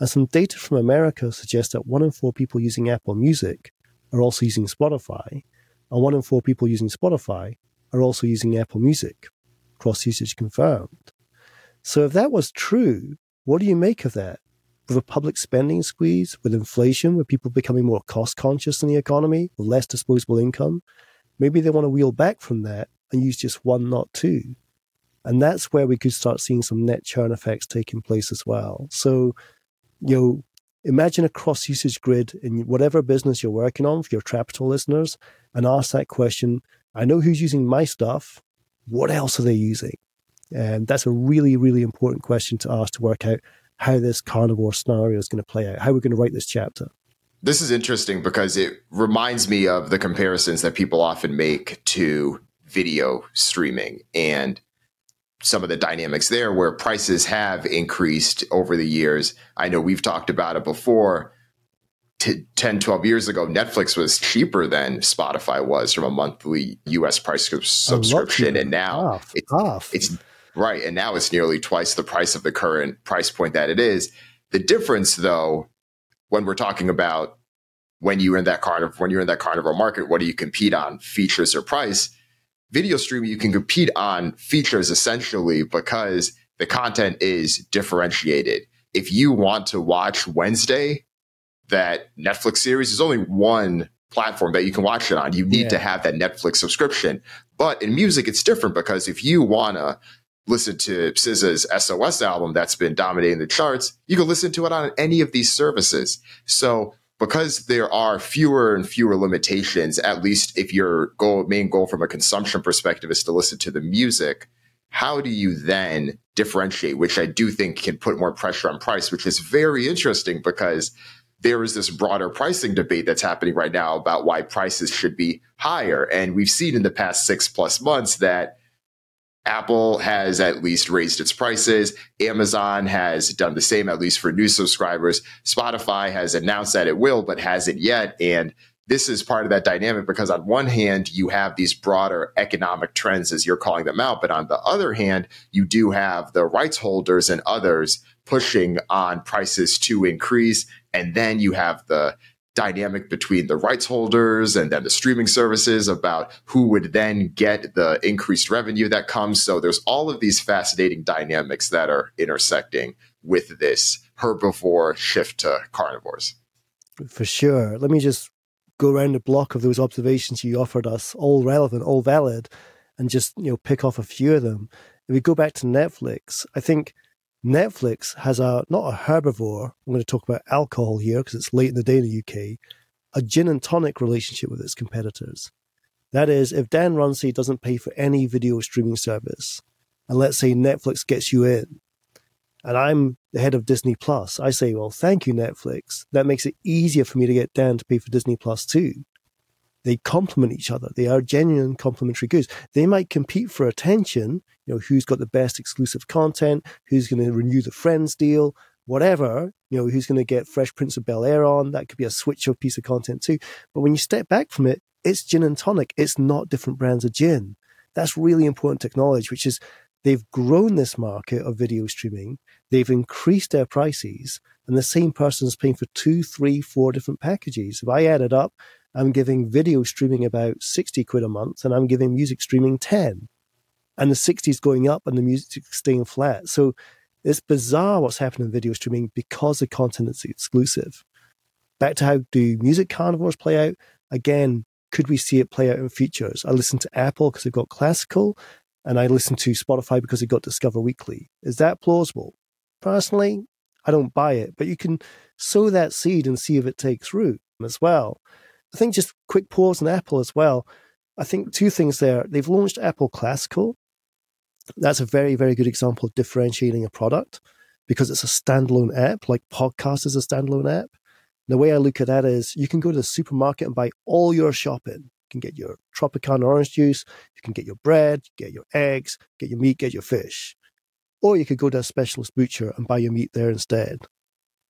And some data from America suggests that one in four people using Apple Music are also using Spotify, and one in four people using Spotify are also using Apple Music. Cross usage confirmed. So if that was true, what do you make of that? With a public spending squeeze, with inflation, with people becoming more cost conscious in the economy, with less disposable income, maybe they want to wheel back from that and use just one, not two. And that's where we could start seeing some net churn effects taking place as well. So, you know, imagine a cross usage grid in whatever business you're working on for your Trapital listeners and ask that question. I know who's using my stuff. What else are they using? And that's a really, really important question to ask to work out how this carnivore scenario is going to play out, how we're going to write this chapter. This is interesting because it reminds me of the comparisons that people often make to video streaming and some of the dynamics there where prices have increased over the years. I know we've talked about it before. T- 10, 12 years ago, Netflix was cheaper than Spotify was from a monthly US price subscription. And now half, it's, half. it's right. And now it's nearly twice the price of the current price point that it is. The difference, though, when we're talking about when you're in that carnivore when you're in that carnivore market, what do you compete on? Features or price? Video streaming, you can compete on features essentially because the content is differentiated. If you want to watch Wednesday, that Netflix series is only one platform that you can watch it on. You need yeah. to have that Netflix subscription. But in music, it's different because if you want to listen to SZA's SOS album that's been dominating the charts, you can listen to it on any of these services. So because there are fewer and fewer limitations, at least if your goal, main goal from a consumption perspective is to listen to the music, how do you then differentiate, which I do think can put more pressure on price, which is very interesting because there is this broader pricing debate that's happening right now about why prices should be higher. And we've seen in the past six plus months that Apple has at least raised its prices. Amazon has done the same, at least for new subscribers. Spotify has announced that it will, but hasn't yet. And this is part of that dynamic because on one hand, you have these broader economic trends as you're calling them out. But on the other hand, you do have the rights holders and others pushing on prices to increase. And then you have the dynamic between the rights holders and then the streaming services about who would then get the increased revenue that comes. So there's all of these fascinating dynamics that are intersecting with this herbivore shift to carnivores. For sure. Let me just go around the block of those observations you offered us, all relevant, all valid, and just you know pick off a few of them. If we go back to Netflix, I think Netflix has a not a herbivore. I'm going to talk about alcohol here because it's late in the day in the UK. A gin and tonic relationship with its competitors. That is, if Dan Runcie doesn't pay for any video streaming service, and let's say Netflix gets you in, and I'm the head of Disney Plus, I say, well, thank you, Netflix. That makes it easier for me to get Dan to pay for Disney Plus too. They complement each other. They are genuine complementary goods. They might compete for attention. You know, who's got the best exclusive content? Who's going to renew the Friends deal? Whatever. You know, who's going to get Fresh Prince of Bel Air on? That could be a switch of piece of content too. But when you step back from it, it's gin and tonic. It's not different brands of gin. That's really important to acknowledge, which is they've grown this market of video streaming, they've increased their prices, and the same person is paying for two, three, four different packages. If I add it up, I'm giving video streaming about 60 quid a month and I'm giving music streaming 10. And the 60 is going up and the music staying flat. So it's bizarre what's happening in video streaming because the content is exclusive. Back to how do music carnivores play out? Again, could we see it play out in features? I listen to Apple because they've got classical and I listen to Spotify because they've got Discover Weekly. Is that plausible? Personally, I don't buy it, but you can sow that seed and see if it takes root as well. I think just quick pause on Apple as well. I think two things there. They've launched Apple Classical. That's a very, very good example of differentiating a product because it's a standalone app, like podcast is a standalone app. The way I look at that is you can go to the supermarket and buy all your shopping. You can get your Tropicana orange juice, you can get your bread, get your eggs, get your meat, get your fish. Or you could go to a specialist butcher and buy your meat there instead.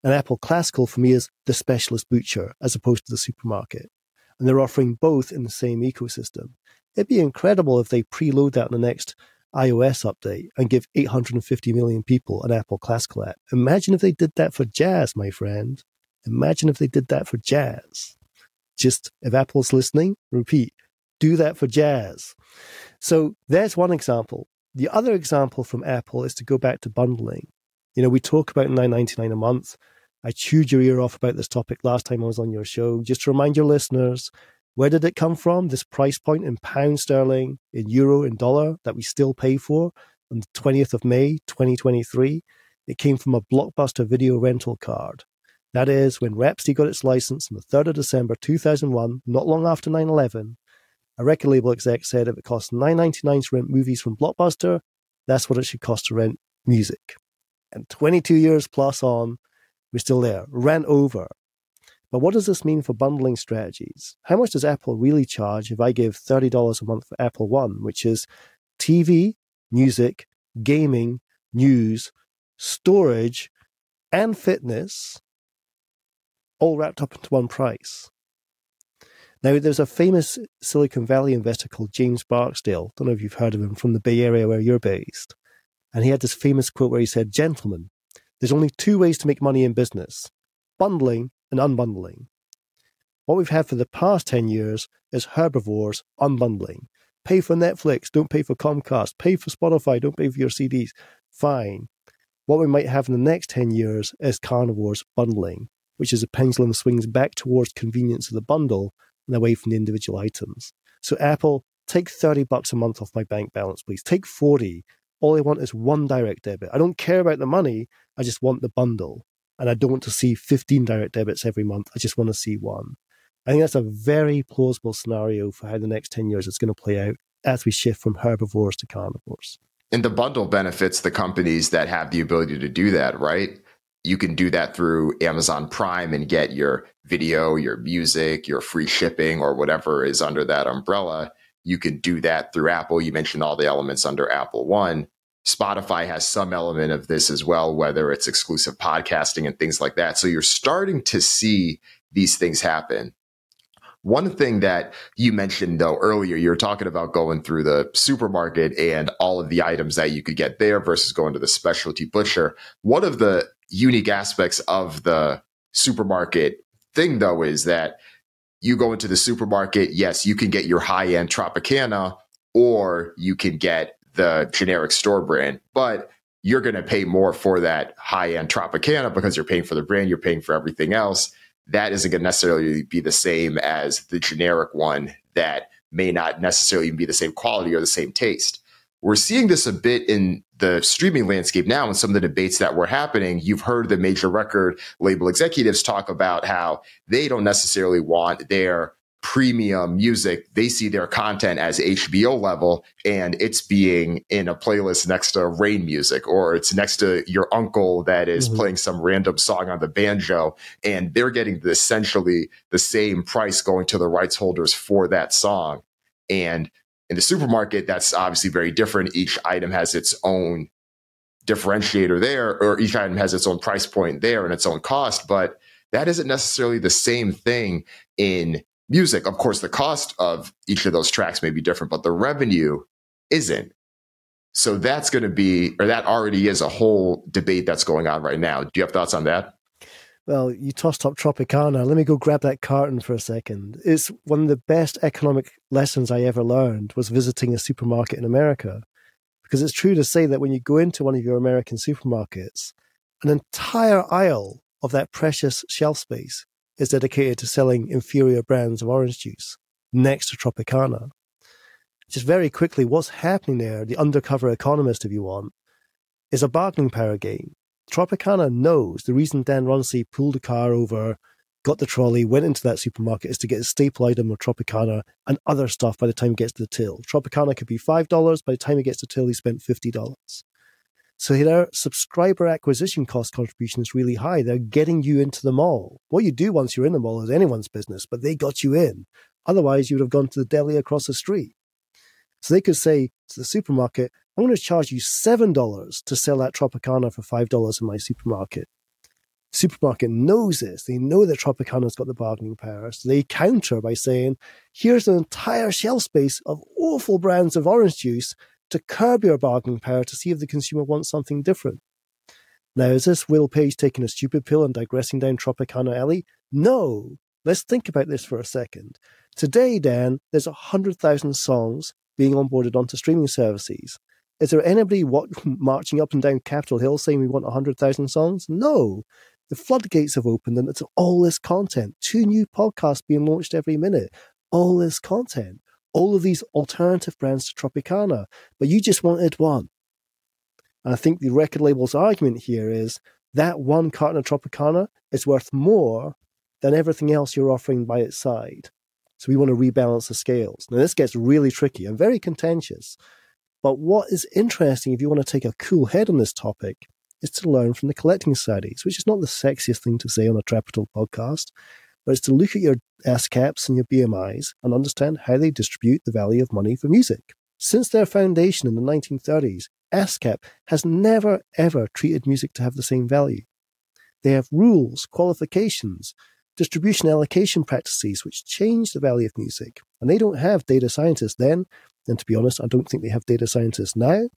And Apple Classical for me is the specialist butcher as opposed to the supermarket. And they're offering both in the same ecosystem. It'd be incredible if they preload that in the next iOS update and give 850 million people an Apple Classical app. Imagine if they did that for jazz, my friend. Imagine if they did that for jazz. Just if Apple's listening, repeat, do that for jazz. So there's one example. The other example from Apple is to go back to bundling. You know, we talk about 9.99 a month. I chewed your ear off about this topic last time I was on your show. Just to remind your listeners, where did it come from? This price point in pound sterling, in euro, in dollar that we still pay for on the 20th of May, 2023. It came from a Blockbuster video rental card. That is, when Rhapsody got its license on the 3rd of December 2001, not long after 9 11, a record label exec said if it costs $9.99 to rent movies from Blockbuster, that's what it should cost to rent music. And 22 years plus on, we're still there, ran over. But what does this mean for bundling strategies? How much does Apple really charge if I give $30 a month for Apple One, which is TV, music, gaming, news, storage, and fitness, all wrapped up into one price? Now, there's a famous Silicon Valley investor called James Barksdale. Don't know if you've heard of him from the Bay Area where you're based. And he had this famous quote where he said, Gentlemen, there's only two ways to make money in business bundling and unbundling. What we've had for the past 10 years is herbivores unbundling. Pay for Netflix, don't pay for Comcast. Pay for Spotify, don't pay for your CDs. Fine. What we might have in the next 10 years is carnivores bundling, which is a pendulum swings back towards convenience of the bundle and away from the individual items. So, Apple, take 30 bucks a month off my bank balance, please. Take 40 all I want is one direct debit. I don't care about the money. I just want the bundle. And I don't want to see 15 direct debits every month. I just want to see one. I think that's a very plausible scenario for how the next 10 years is going to play out as we shift from herbivores to carnivores. And the bundle benefits the companies that have the ability to do that, right? You can do that through Amazon Prime and get your video, your music, your free shipping, or whatever is under that umbrella. You can do that through Apple. You mentioned all the elements under Apple One. Spotify has some element of this as well, whether it's exclusive podcasting and things like that. So you're starting to see these things happen. One thing that you mentioned though earlier, you were talking about going through the supermarket and all of the items that you could get there versus going to the specialty butcher. One of the unique aspects of the supermarket thing though is that you go into the supermarket, yes, you can get your high end Tropicana or you can get the generic store brand, but you're going to pay more for that high end Tropicana because you're paying for the brand, you're paying for everything else. That isn't going to necessarily be the same as the generic one that may not necessarily be the same quality or the same taste. We're seeing this a bit in the streaming landscape now and some of the debates that were happening. You've heard the major record label executives talk about how they don't necessarily want their premium music, they see their content as HBO level and it's being in a playlist next to rain music or it's next to your uncle that is mm-hmm. playing some random song on the banjo and they're getting essentially the same price going to the rights holders for that song. And in the supermarket, that's obviously very different. Each item has its own differentiator there, or each item has its own price point there and its own cost, but that isn't necessarily the same thing in music. Of course, the cost of each of those tracks may be different, but the revenue isn't. So that's going to be, or that already is a whole debate that's going on right now. Do you have thoughts on that? Well, you tossed up Tropicana. Let me go grab that carton for a second. It's one of the best economic lessons I ever learned was visiting a supermarket in America. Because it's true to say that when you go into one of your American supermarkets, an entire aisle of that precious shelf space is dedicated to selling inferior brands of orange juice next to Tropicana. Just very quickly, what's happening there, the undercover economist, if you want, is a bargaining power game. Tropicana knows the reason Dan Runcie pulled the car over, got the trolley, went into that supermarket is to get a staple item of Tropicana and other stuff by the time he gets to the till. Tropicana could be $5. By the time he gets to the till, he spent $50. So their subscriber acquisition cost contribution is really high. They're getting you into the mall. What you do once you're in the mall is anyone's business, but they got you in. Otherwise, you would have gone to the deli across the street. So they could say to the supermarket, I'm going to charge you $7 to sell that Tropicana for $5 in my supermarket. The supermarket knows this. They know that Tropicana's got the bargaining power. So they counter by saying, here's an entire shelf space of awful brands of orange juice to curb your bargaining power to see if the consumer wants something different. Now, is this Will Page taking a stupid pill and digressing down Tropicana alley? No. Let's think about this for a second. Today, Dan, there's 100,000 songs being onboarded onto streaming services. Is there anybody what, marching up and down Capitol Hill saying we want 100,000 songs? No. The floodgates have opened and it's all this content. Two new podcasts being launched every minute. All this content. All of these alternative brands to Tropicana. But you just wanted one. And I think the record label's argument here is that one carton of Tropicana is worth more than everything else you're offering by its side. So we want to rebalance the scales. Now, this gets really tricky and very contentious. But what is interesting, if you want to take a cool head on this topic, is to learn from the collecting societies, which is not the sexiest thing to say on a Trapital podcast, but it's to look at your ASCAPs and your BMIs and understand how they distribute the value of money for music. Since their foundation in the 1930s, ASCAP has never ever treated music to have the same value. They have rules, qualifications, distribution allocation practices which change the value of music. And they don't have data scientists then, and to be honest, I don't think they have data scientists now,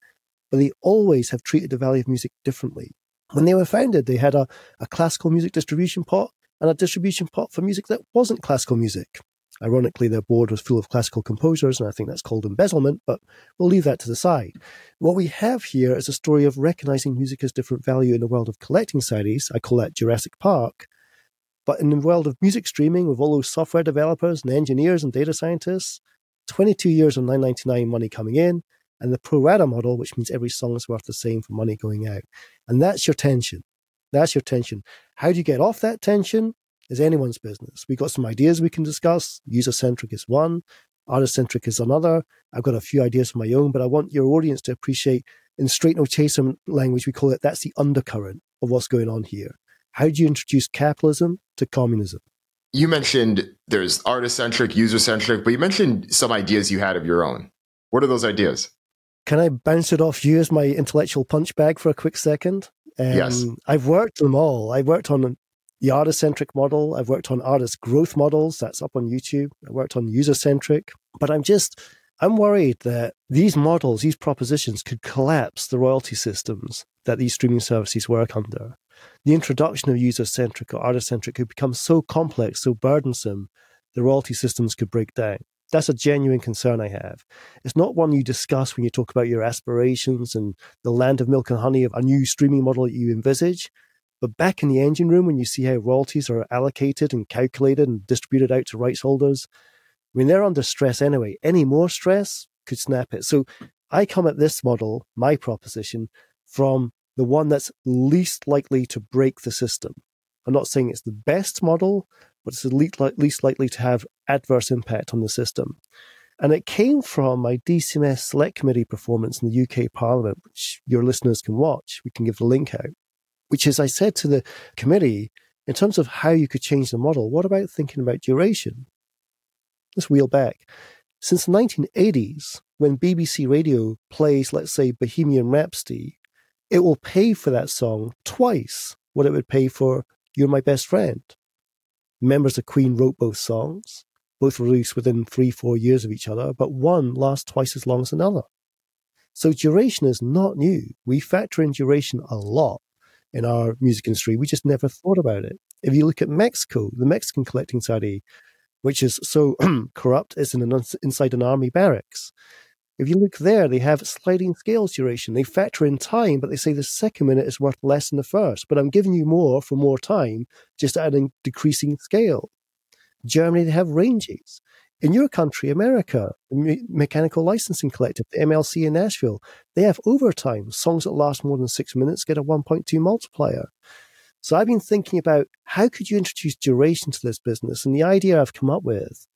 but they always have treated the value of music differently. When they were founded, they had a, a classical music distribution pot and a distribution pot for music that wasn't classical music. Ironically, their board was full of classical composers, and I think that's called embezzlement, but we'll leave that to the side. What we have here is a story of recognizing music as different value in the world of collecting societies. I call that Jurassic Park. But in the world of music streaming, with all those software developers and engineers and data scientists, 22 years of 999 money coming in, and the pro rata model, which means every song is worth the same for money going out. And that's your tension. That's your tension. How do you get off that tension? Is anyone's business. We've got some ideas we can discuss. User centric is one, artist centric is another. I've got a few ideas of my own, but I want your audience to appreciate in straight no chaser language, we call it that's the undercurrent of what's going on here. How do you introduce capitalism to communism? You mentioned there's artist centric, user centric, but you mentioned some ideas you had of your own. What are those ideas? Can I bounce it off you as my intellectual punch bag for a quick second? Um, yes. I've worked them all. I've worked on the artist centric model. I've worked on artist growth models. That's up on YouTube. I worked on user centric. But I'm just, I'm worried that these models, these propositions could collapse the royalty systems that these streaming services work under the introduction of user centric or artist centric could become so complex, so burdensome, the royalty systems could break down. That's a genuine concern I have. It's not one you discuss when you talk about your aspirations and the land of milk and honey of a new streaming model that you envisage. But back in the engine room, when you see how royalties are allocated and calculated and distributed out to rights holders, I mean, they're under stress anyway. Any more stress could snap it. So I come at this model, my proposition, from the one that's least likely to break the system. I'm not saying it's the best model, but it's the least likely to have adverse impact on the system. And it came from my DCMS Select Committee performance in the UK Parliament, which your listeners can watch. We can give the link out. Which is, I said to the committee, in terms of how you could change the model, what about thinking about duration? Let's wheel back. Since the 1980s, when BBC Radio plays, let's say, Bohemian Rhapsody, it will pay for that song twice what it would pay for You're My Best Friend. Members of Queen wrote both songs, both released within three, four years of each other, but one lasts twice as long as another. So duration is not new. We factor in duration a lot in our music industry. We just never thought about it. If you look at Mexico, the Mexican collecting society, which is so corrupt, it's in an, inside an army barracks. If you look there, they have sliding scales duration. They factor in time, but they say the second minute is worth less than the first. But I'm giving you more for more time, just at a decreasing scale. Germany, they have ranges. In your country, America, the Mechanical Licensing Collective, the MLC in Nashville, they have overtime. Songs that last more than six minutes get a 1.2 multiplier. So I've been thinking about how could you introduce duration to this business? And the idea I've come up with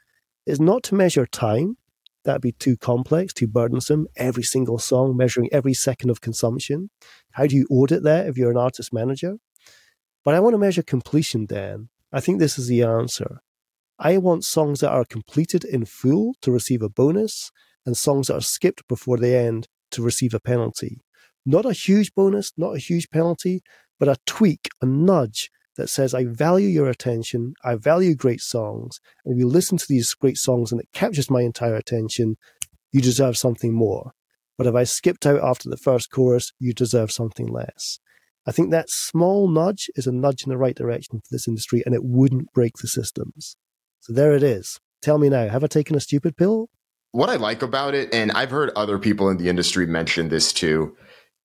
is not to measure time. That'd be too complex, too burdensome. Every single song measuring every second of consumption. How do you audit that if you're an artist manager? But I want to measure completion, Dan. I think this is the answer. I want songs that are completed in full to receive a bonus and songs that are skipped before the end to receive a penalty. Not a huge bonus, not a huge penalty, but a tweak, a nudge that says, I value your attention, I value great songs, and if you listen to these great songs and it captures my entire attention, you deserve something more. But if I skipped out after the first chorus, you deserve something less. I think that small nudge is a nudge in the right direction for this industry, and it wouldn't break the systems. So there it is. Tell me now, have I taken a stupid pill? What I like about it, and I've heard other people in the industry mention this too,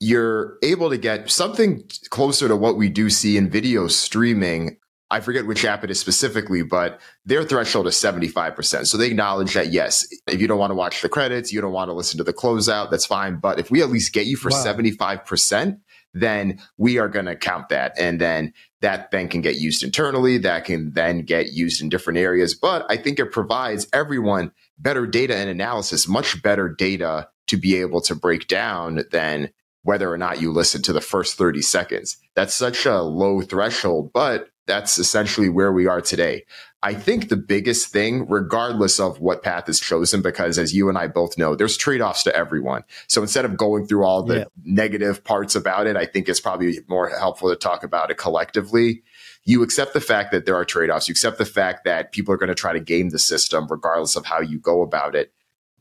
you're able to get something closer to what we do see in video streaming. I forget which app it is specifically, but their threshold is 75%. So they acknowledge that, yes, if you don't want to watch the credits, you don't want to listen to the closeout, that's fine. But if we at least get you for wow. 75%, then we are going to count that. And then that then can get used internally. That can then get used in different areas. But I think it provides everyone better data and analysis, much better data to be able to break down than whether or not you listen to the first 30 seconds. That's such a low threshold, but that's essentially where we are today. I think the biggest thing, regardless of what path is chosen, because as you and I both know, there's trade offs to everyone. So instead of going through all the yeah. negative parts about it, I think it's probably more helpful to talk about it collectively. You accept the fact that there are trade offs. You accept the fact that people are going to try to game the system, regardless of how you go about it.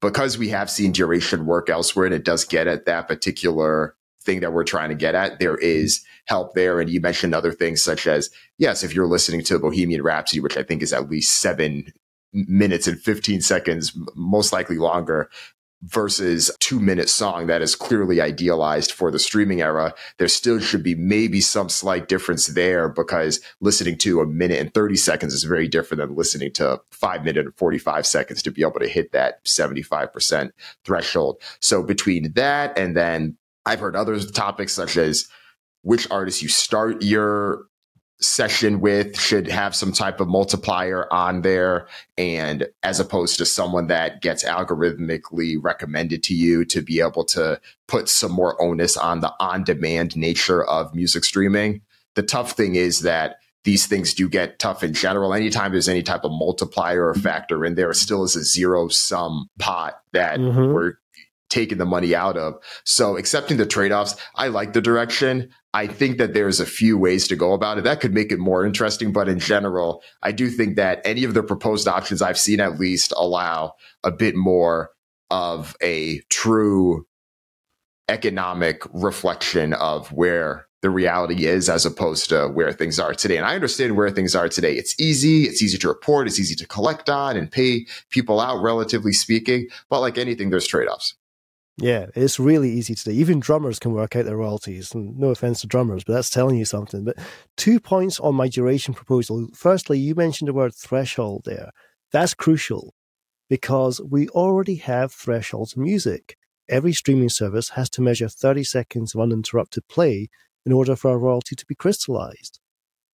Because we have seen duration work elsewhere and it does get at that particular thing that we're trying to get at, there is help there. And you mentioned other things such as, yes, if you're listening to Bohemian Rhapsody, which I think is at least seven minutes and 15 seconds, most likely longer, versus two minute song that is clearly idealized for the streaming era, there still should be maybe some slight difference there because listening to a minute and 30 seconds is very different than listening to five minute and 45 seconds to be able to hit that 75% threshold. So between that and then I've heard other topics such as which artist you start your session with should have some type of multiplier on there and as opposed to someone that gets algorithmically recommended to you to be able to put some more onus on the on demand nature of music streaming. The tough thing is that these things do get tough in general. Anytime there's any type of multiplier or factor in there it still is a zero sum pot that mm-hmm. we're taking the money out of. So accepting the trade-offs, I like the direction. I think that there's a few ways to go about it. That could make it more interesting, but in general, I do think that any of the proposed options I've seen at least allow a bit more of a true economic reflection of where the reality is as opposed to where things are today. And I understand where things are today. It's easy, it's easy to report, it's easy to collect on and pay people out, relatively speaking. But like anything, there's trade offs. Yeah, it's really easy today. Even drummers can work out their royalties. And no offense to drummers, but that's telling you something. But two points on my duration proposal. Firstly, you mentioned the word threshold there. That's crucial because we already have thresholds in music. Every streaming service has to measure 30 seconds of uninterrupted play in order for a royalty to be crystallized.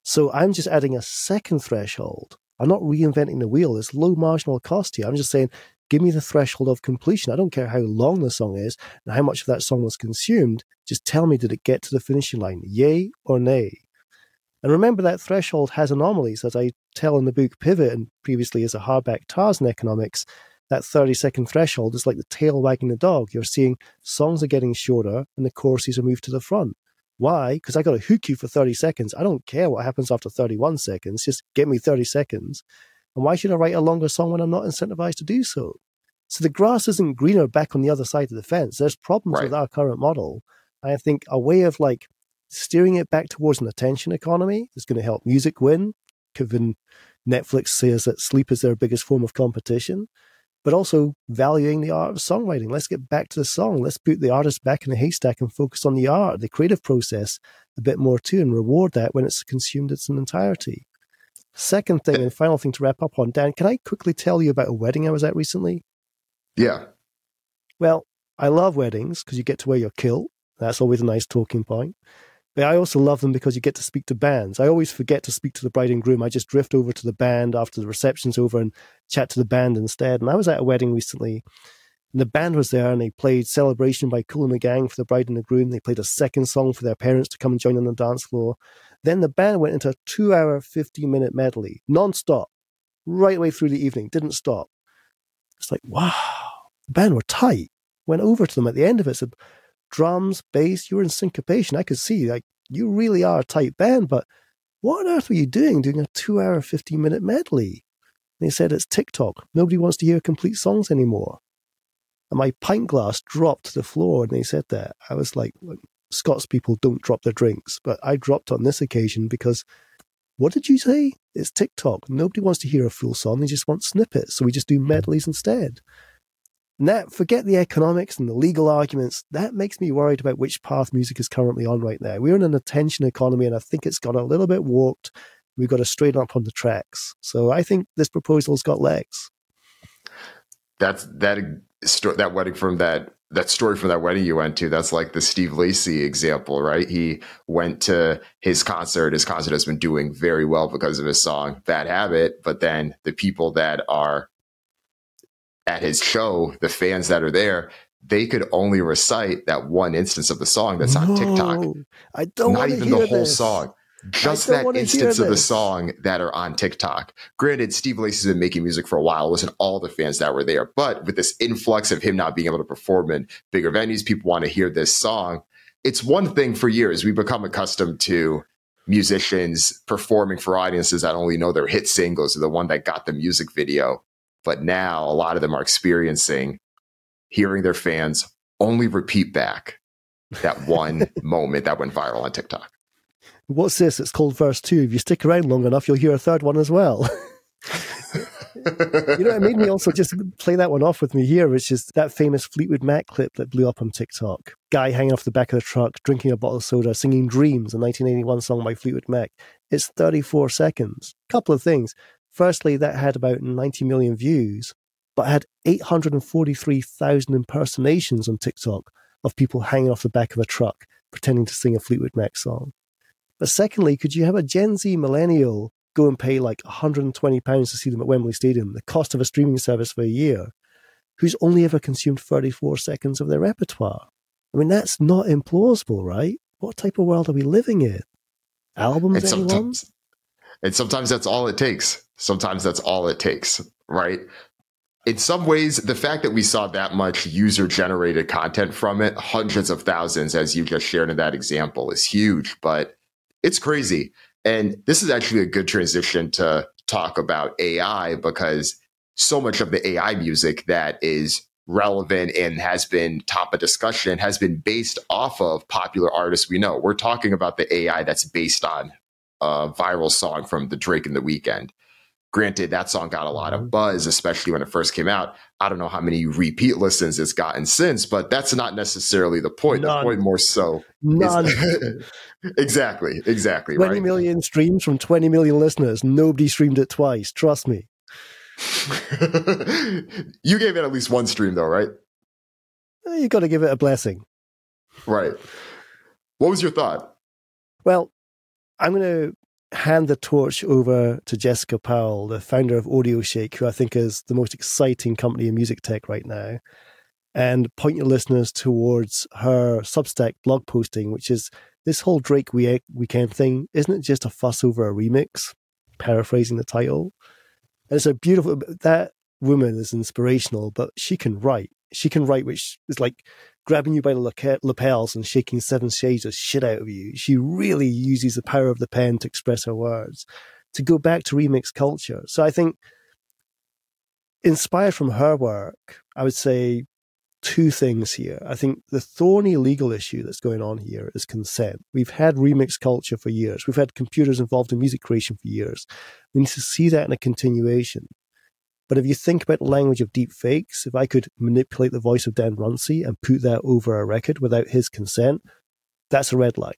So I'm just adding a second threshold. I'm not reinventing the wheel. It's low marginal cost here. I'm just saying Give me the threshold of completion. I don't care how long the song is and how much of that song was consumed. Just tell me, did it get to the finishing line? Yay or nay? And remember that threshold has anomalies, as I tell in the book Pivot and previously as a hardback Tarzan economics. That 30 second threshold is like the tail wagging the dog. You're seeing songs are getting shorter and the choruses are moved to the front. Why? Because I got to hook you for 30 seconds. I don't care what happens after 31 seconds. Just get me 30 seconds. And why should I write a longer song when I'm not incentivized to do so? So the grass isn't greener back on the other side of the fence. There's problems Right. with our current model. I think a way of like steering it back towards an attention economy is going to help music win, given Netflix says that sleep is their biggest form of competition, but also valuing the art of songwriting. Let's get back to the song. Let's put the artist back in the haystack and focus on the art, the creative process a bit more too, and reward that when it's consumed in its entirety. Second thing eh. and final thing to wrap up on, Dan, can I quickly tell you about a wedding I was at recently? Yeah. Well, I love weddings because you get to wear your kilt. That's always a nice talking point. But I also love them because you get to speak to bands. I always forget to speak to the bride and groom. I just drift over to the band after the reception's over and chat to the band instead. And I was at a wedding recently, and the band was there, and they played Celebration by Kool and the Gang for the bride and the groom. They played a second song for their parents to come and join on the dance floor. Then the band went into a two hour, 15 minute medley, non stop, right away through the evening, didn't stop. It's like, wow, the band were tight. Went over to them at the end of it, said, drums, bass, you were in syncopation. I could see, like, you really are a tight band, but what on earth were you doing doing a two hour, 15 minute medley? They said, it's TikTok. Nobody wants to hear complete songs anymore. And my pint glass dropped to the floor and they said that. I was like, Scots people don't drop their drinks, but I dropped on this occasion because what did you say? It's TikTok. Nobody wants to hear a full song. They just want snippets. So we just do medleys instead. That, forget the economics and the legal arguments. That makes me worried about which path music is currently on right now. We're in an attention economy, and I think it's got a little bit warped. We've got to straighten up on the tracks. So I think this proposal's got legs. That's that that wedding from that that story from that wedding you went to. That's like the Steve Lacy example, right? He went to his concert. His concert has been doing very well because of his song "Bad Habit." But then the people that are at his show, the fans that are there, they could only recite that one instance of the song that's on TikTok. I don't Not even hear the whole this. song. Just that instance of the song that are on TikTok. Granted, Steve Lacy's been making music for a while. It wasn't all the fans that were there. But with this influx of him not being able to perform in bigger venues, people want to hear this song. It's one thing for years. We've become accustomed to musicians performing for audiences that only know their hit singles or the one that got the music video. But now a lot of them are experiencing hearing their fans only repeat back that one moment that went viral on TikTok. What's this? It's called verse two. If you stick around long enough, you'll hear a third one as well. you know, it made me also just play that one off with me here, which is that famous Fleetwood Mac clip that blew up on TikTok. Guy hanging off the back of the truck, drinking a bottle of soda, singing Dreams, a 1981 song by Fleetwood Mac. It's 34 seconds. Couple of things. Firstly, that had about 90 million views, but had 843,000 impersonations on TikTok of people hanging off the back of a truck pretending to sing a Fleetwood Mac song. But secondly, could you have a Gen Z millennial go and pay like £120 to see them at Wembley Stadium, the cost of a streaming service for a year, who's only ever consumed 34 seconds of their repertoire? I mean, that's not implausible, right? What type of world are we living in? Albums, and sometimes and sometimes that's all it takes sometimes that's all it takes right in some ways the fact that we saw that much user generated content from it hundreds of thousands as you just shared in that example is huge but it's crazy and this is actually a good transition to talk about ai because so much of the ai music that is relevant and has been top of discussion has been based off of popular artists we know. We're talking about the AI that's based on a viral song from the Drake and the Weeknd. Granted, that song got a lot of mm-hmm. buzz, especially when it first came out. I don't know how many repeat listens it's gotten since, but that's not necessarily the point. None. The point more so None. is exactly, exactly. 20 right. million streams from 20 million listeners. Nobody streamed it twice. Trust me. you gave it at least one stream though, right? Eh, You got to give it a blessing. Right. What was your thought? Well, I'm going to hand the torch over to Jessica Powell, the founder of AudioShake, who I think is the most exciting company in music tech right now, and point your listeners towards her Substack blog posting, which is this whole Drake we- Weeknd thing. Isn't it just a fuss over a remix? Paraphrasing the title. And it's a beautiful, that woman is inspirational, but she can write. She can write, which is like grabbing you by the lapels and shaking seven shades of shit out of you. She really uses the power of the pen to express her words, to go back to remix culture. So I think, inspired from her work, I would say two things here. I think the thorny legal issue that's going on here is consent. We've had remix culture for years. We've had computers involved in music creation for years. We need to see that in a continuation. But if you think about the language of deep fakes, if I could manipulate the voice of Dan Runcie and put that over a record without his consent, that's a red line.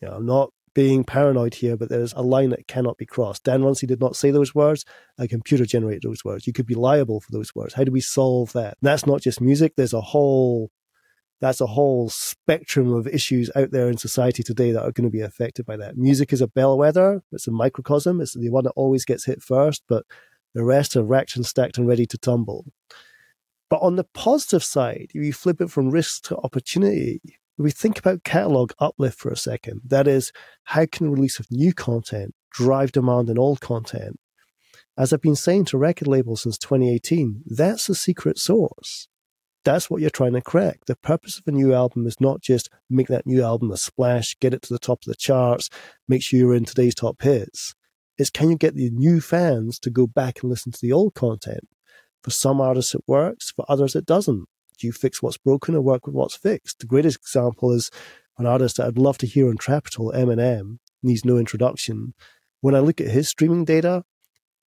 You know, I'm not being paranoid here, but there's a line that cannot be crossed. Dan Runcie did not say those words. A computer generated those words. You could be liable for those words. How do we solve that? That's not just music. There's a whole that's a whole spectrum of issues out there in society today that are going to be affected by that. Music is a bellwether. It's a microcosm. It's the one that always gets hit first, but the rest are racked and stacked and ready to tumble. But on the positive side, if you flip it from risk to opportunity, if we think about catalog uplift for a second, that is, how can release of new content drive demand in old content? As I've been saying to record labels since 2018, that's the secret source. That's what you're trying to crack. The purpose of a new album is not just make that new album a splash, get it to the top of the charts, make sure you're in today's top hits. It's can you get the new fans to go back and listen to the old content? For some artists, it works. For others, it doesn't do you fix what's broken or work with what's fixed? The greatest example is an artist that I'd love to hear on Trapital, Eminem, needs no introduction. When I look at his streaming data,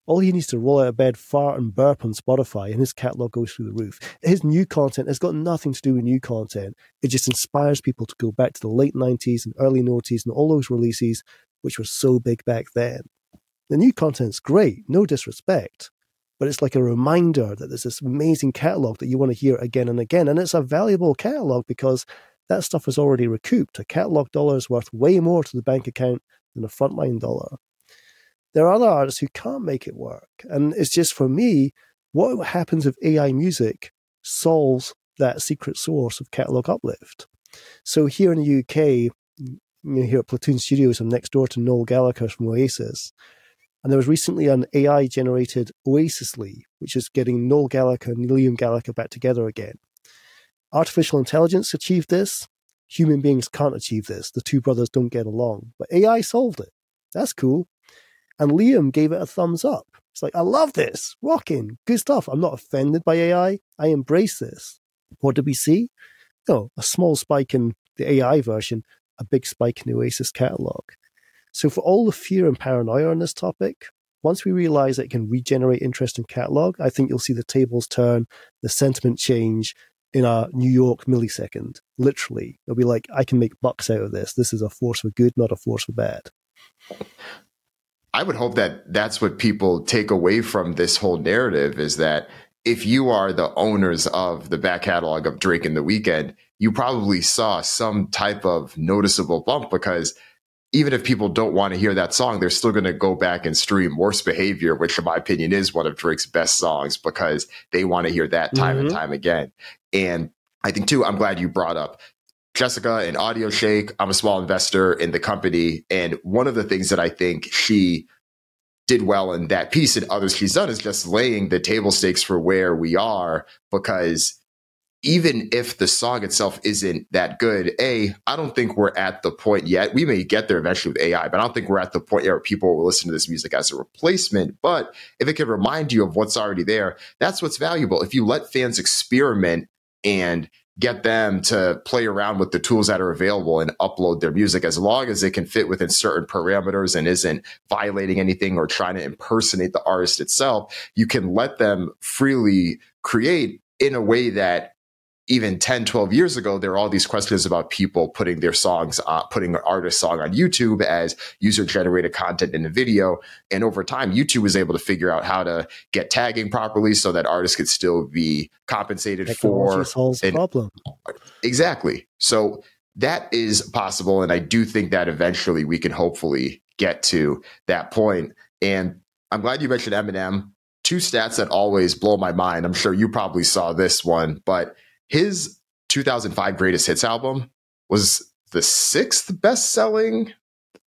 all he needs to roll out of bed, fart, and burp on Spotify, and his catalog goes through the roof. His new content has got nothing to do with new content. It just inspires people to go back to the late 90s and early noughties and all those releases, which were so big back then. The new content's great, no disrespect but it's like a reminder that there's this amazing catalog that you want to hear again and again. And it's a valuable catalog because that stuff is already recouped. A catalog dollar is worth way more to the bank account than a frontline dollar. There are other artists who can't make it work. And it's just for me, what happens if AI music solves that secret source of catalog uplift? So here in the UK, you here at Platoon Studios, I'm next door to Noel Gallagher from Oasis. And there was recently an AI generated Oasisly, which is getting Noel Gallagher and Liam Gallagher back together again. Artificial intelligence achieved this. Human beings can't achieve this. The two brothers don't get along. But AI solved it. That's cool. And Liam gave it a thumbs up. It's like, I love this. Rocking. Good stuff. I'm not offended by AI. I embrace this. What did we see? No, a small spike in the AI version, a big spike in the Oasis catalog. So, for all the fear and paranoia on this topic, once we realize that it can regenerate interest in catalog, I think you'll see the tables turn, the sentiment change in a New York millisecond. Literally, it'll be like, I can make bucks out of this. This is a force for good, not a force for bad. I would hope that that's what people take away from this whole narrative is that if you are the owners of the back catalog of Drake and the Weeknd, you probably saw some type of noticeable bump because even if people don't want to hear that song, they're still going to go back and stream Worst Behavior, which, in my opinion, is one of Drake's best songs because they want to hear that time mm-hmm. and time again. And I think, too, I'm glad you brought up Jessica and AudioShake. I'm a small investor in the company. And one of the things that I think she did well in that piece and others she's done is just laying the table stakes for where we are because even if the song itself isn't that good, A, I don't think we're at the point yet. We may get there eventually with AI, but I don't think we're at the point yet where people will listen to this music as a replacement. But if it can remind you of what's already there, that's what's valuable. If you let fans experiment and get them to play around with the tools that are available and upload their music as long as it can fit within certain parameters and isn't violating anything or trying to impersonate the artist itself, you can let them freely create in a way that even 10, 12 years ago, there were all these questions about people putting their songs, uh, putting an artist song on YouTube as user generated content in a video. And over time, YouTube was able to figure out how to get tagging properly so that artists could still be compensated Technology for. solves the problem. Exactly. So that is possible. And I do think that eventually we can hopefully get to that point. And I'm glad you mentioned Eminem. Two stats that always blow my mind. I'm sure you probably saw this one, but his 2005 greatest hits album was the sixth best selling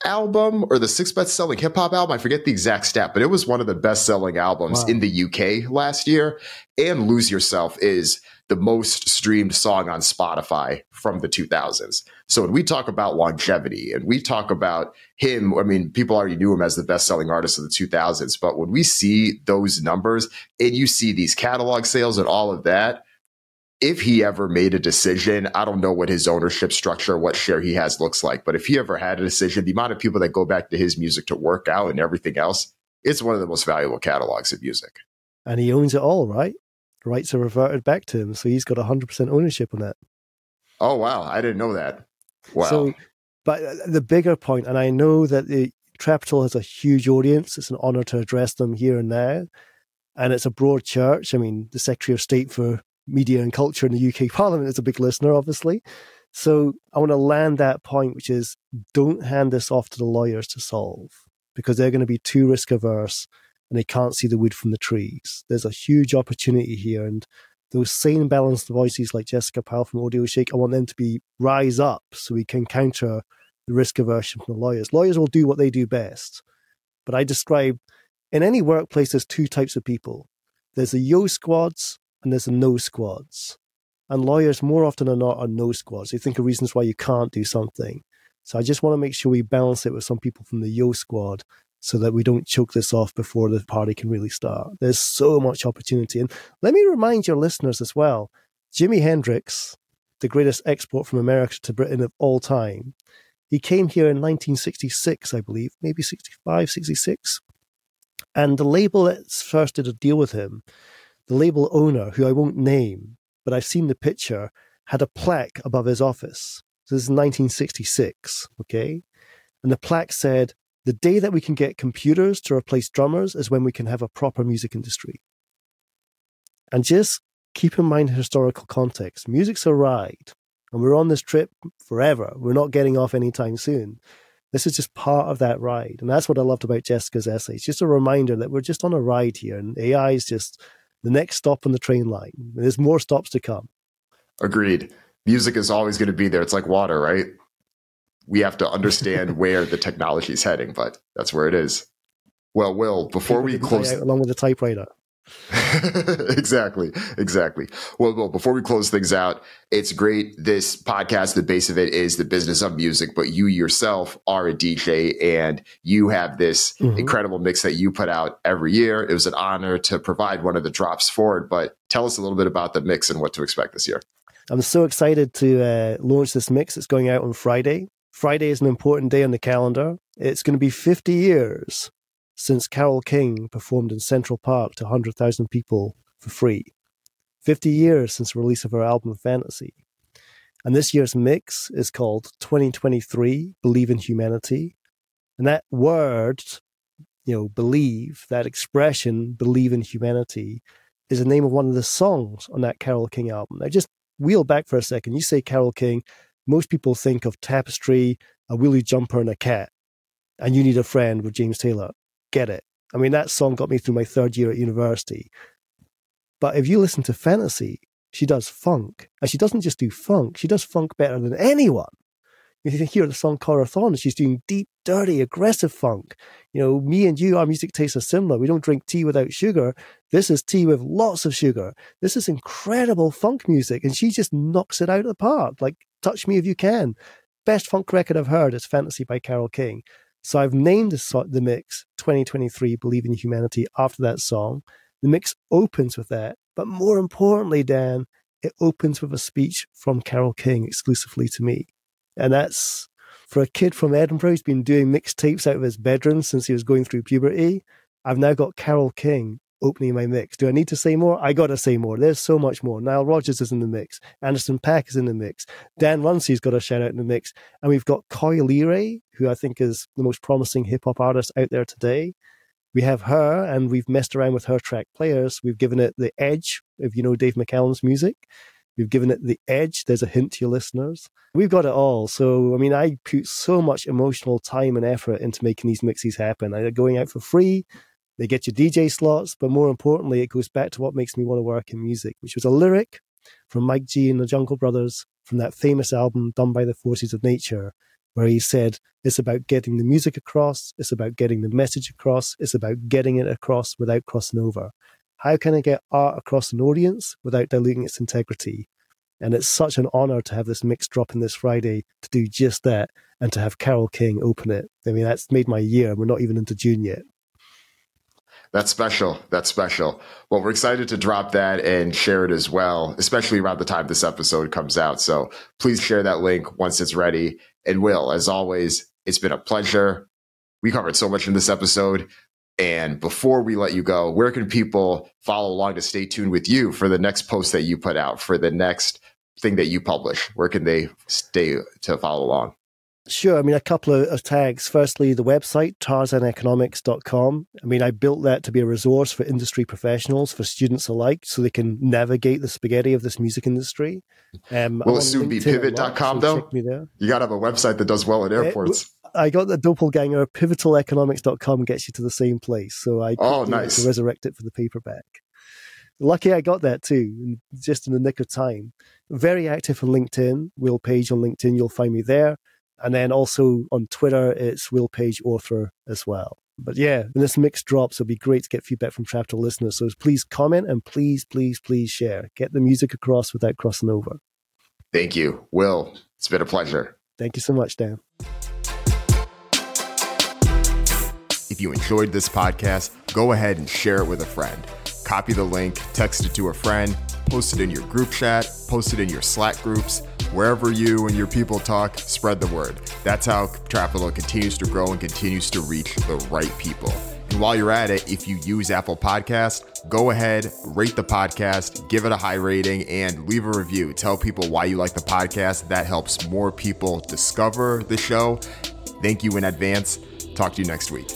album or the sixth best selling hip hop album. I forget the exact stat, but it was one of the best selling albums wow. in the UK last year. And Lose Yourself is the most streamed song on Spotify from the 2000s. So when we talk about longevity and we talk about him, I mean, people already knew him as the best selling artist of the 2000s. But when we see those numbers and you see these catalog sales and all of that, if he ever made a decision, I don't know what his ownership structure, what share he has looks like, but if he ever had a decision, the amount of people that go back to his music to work out and everything else, it's one of the most valuable catalogs of music. And he owns it all, right? rights are reverted back to him, so he's got 100% ownership on it. Oh wow, I didn't know that. Wow. So, but the bigger point, and I know that the Trapital has a huge audience. It's an honor to address them here and now, and it's a broad church. I mean, the Secretary of State for Media and Culture in the UK Parliament is a big listener, obviously. So I want to land that point, which is don't hand this off to the lawyers to solve because they're going to be too risk averse and they can't see the wood from the trees. There's a huge opportunity here, and those sane, balanced voices like Jessica Powell from AudioShake, I want them to be rise up so we can counter the risk aversion from the lawyers. Lawyers will do what they do best, but I describe in any workplace there's two types of people. There's the yo squads and there's no squads. And lawyers more often than not are no squads. They think of reasons why you can't do something. So I just want to make sure we balance it with some people from the yo squad so that we don't choke this off before the party can really start. There's so much opportunity. And let me remind your listeners as well Jimi Hendrix, the greatest export from America to Britain of all time, he came here in 1966, I believe, maybe 65, 66. And the label that first did a deal with him, the label owner, who I won't name, but I've seen the picture, had a plaque above his office. So this is 1966, okay? And the plaque said, the day that we can get computers to replace drummers is when we can have a proper music industry. And just keep in mind historical context. Music's a ride, and we're on this trip forever. We're not getting off anytime soon. This is just part of that ride. And that's what I loved about Jessica's essay. It's just a reminder that we're just on a ride here, and AI is just the next stop on the train line. There's more stops to come. Agreed. Music is always going to be there. It's like water, right? we have to understand where the technology is heading, but that's where it is. Well, Will, before we close, along with the typewriter. exactly, exactly. Well, well, before we close things out, it's great. This podcast, the base of it is the business of music, but you yourself are a DJ and you have this mm-hmm. incredible mix that you put out every year. It was an honor to provide one of the drops for it, but tell us a little bit about the mix and what to expect this year. I'm so excited to uh, launch this mix. It's going out on Friday. Friday is an important day on the calendar. It's going to be 50 years since Carole King performed in Central Park to 100,000 people for free. 50 years since the release of her album Fantasy. And this year's mix is called 2023 Believe in Humanity. And that word, you know, believe, that expression, believe in humanity, is the name of one of the songs on that Carole King album. Now, just wheel back for a second. You say Carole King, most people think of Tapestry, a Willie Jumper, and a cat. And you need a friend with James Taylor. Get it. I mean, that song got me through my third year at university. But if you listen to Fantasy, she does funk. And she doesn't just do funk, she does funk better than anyone. If you hear the song Corazón, she's doing deep, dirty, aggressive funk. You know, me and you, our music tastes are similar. We don't drink tea without sugar. This is tea with lots of sugar. This is incredible funk music, and she just knocks it out of the park. Like Touch Me If You Can. Best funk record I've heard is Fantasy by Carole King. So I've named the, the mix 2023 Believe in Humanity after that song. The mix opens with that. But more importantly, Dan, it opens with a speech from Carole King exclusively to me. And that's for a kid from Edinburgh who's been doing mixtapes out of his bedroom since he was going through puberty. I've now got Carole King opening my mix. Do I need to say more? I got to say more. There's so much more. Nile Rodgers is in the mix. Anderson .Paak is in the mix. Dan Runcie's got a shout out in the mix. And we've got Coi Leray, who I think is the most promising hip hop artist out there today. We have her, and we've messed around with her track players. We've given it the edge, if you know Dave McCallum's music. We've given it the edge. There's a hint to your listeners. We've got it all. So, I mean, I put so much emotional time and effort into making these mixes happen. They're going out for free. They get you DJ slots, but more importantly, it goes back to what makes me want to work in music, which was a lyric from Mike G and the Jungle Brothers from that famous album done by the Forces of Nature, where he said, It's about getting the music across, it's about getting the message across, it's about getting it across without crossing over. How can I get art across an audience without diluting its integrity? And it's such an honor to have this mix drop in this Friday to do just that and to have Carole King open it. I mean, that's made my year. We're not even into June yet. That's special. That's special. Well, we're excited to drop that and share it as well, especially around the time this episode comes out. So please share that link once it's ready. And Will, as always, it's been a pleasure. We covered so much in this episode. And before we let you go, where can people follow along to stay tuned with you for the next post that you put out, for the next thing that you publish? Where can they stay to follow along? Sure. I mean, a couple of tags. Firstly, the website, tarzaneconomics.com. I mean, I built that to be a resource for industry professionals, for students alike, so they can navigate the spaghetti of this music industry. Um, Will it soon be pivot.com, though? You got to have a website that does well at airports. I got the doppelganger. Pivotaleconomics.com gets you to the same place. So I oh, nice. resurrect it for the paperback. Lucky I got that too, just in the nick of time. Very active on LinkedIn. Will Page on LinkedIn. You'll find me there. And then also on Twitter, it's Will Page Author as well. But yeah, when this mix drops, it'll be great to get feedback from chapter listeners. So please comment and please, please, please share. Get the music across without crossing over. Thank you, Will. It's been a pleasure. Thank you so much, Dan. If you enjoyed this podcast, go ahead and share it with a friend. Copy the link, text it to a friend, post it in your group chat, post it in your Slack groups. Wherever you and your people talk, spread the word. That's how Trapital continues to grow and continues to reach the right people. And while you're at it, if you use Apple Podcast, go ahead, rate the podcast, give it a high rating, and leave a review. Tell people why you like the podcast. That helps more people discover the show. Thank you in advance. Talk to you next week.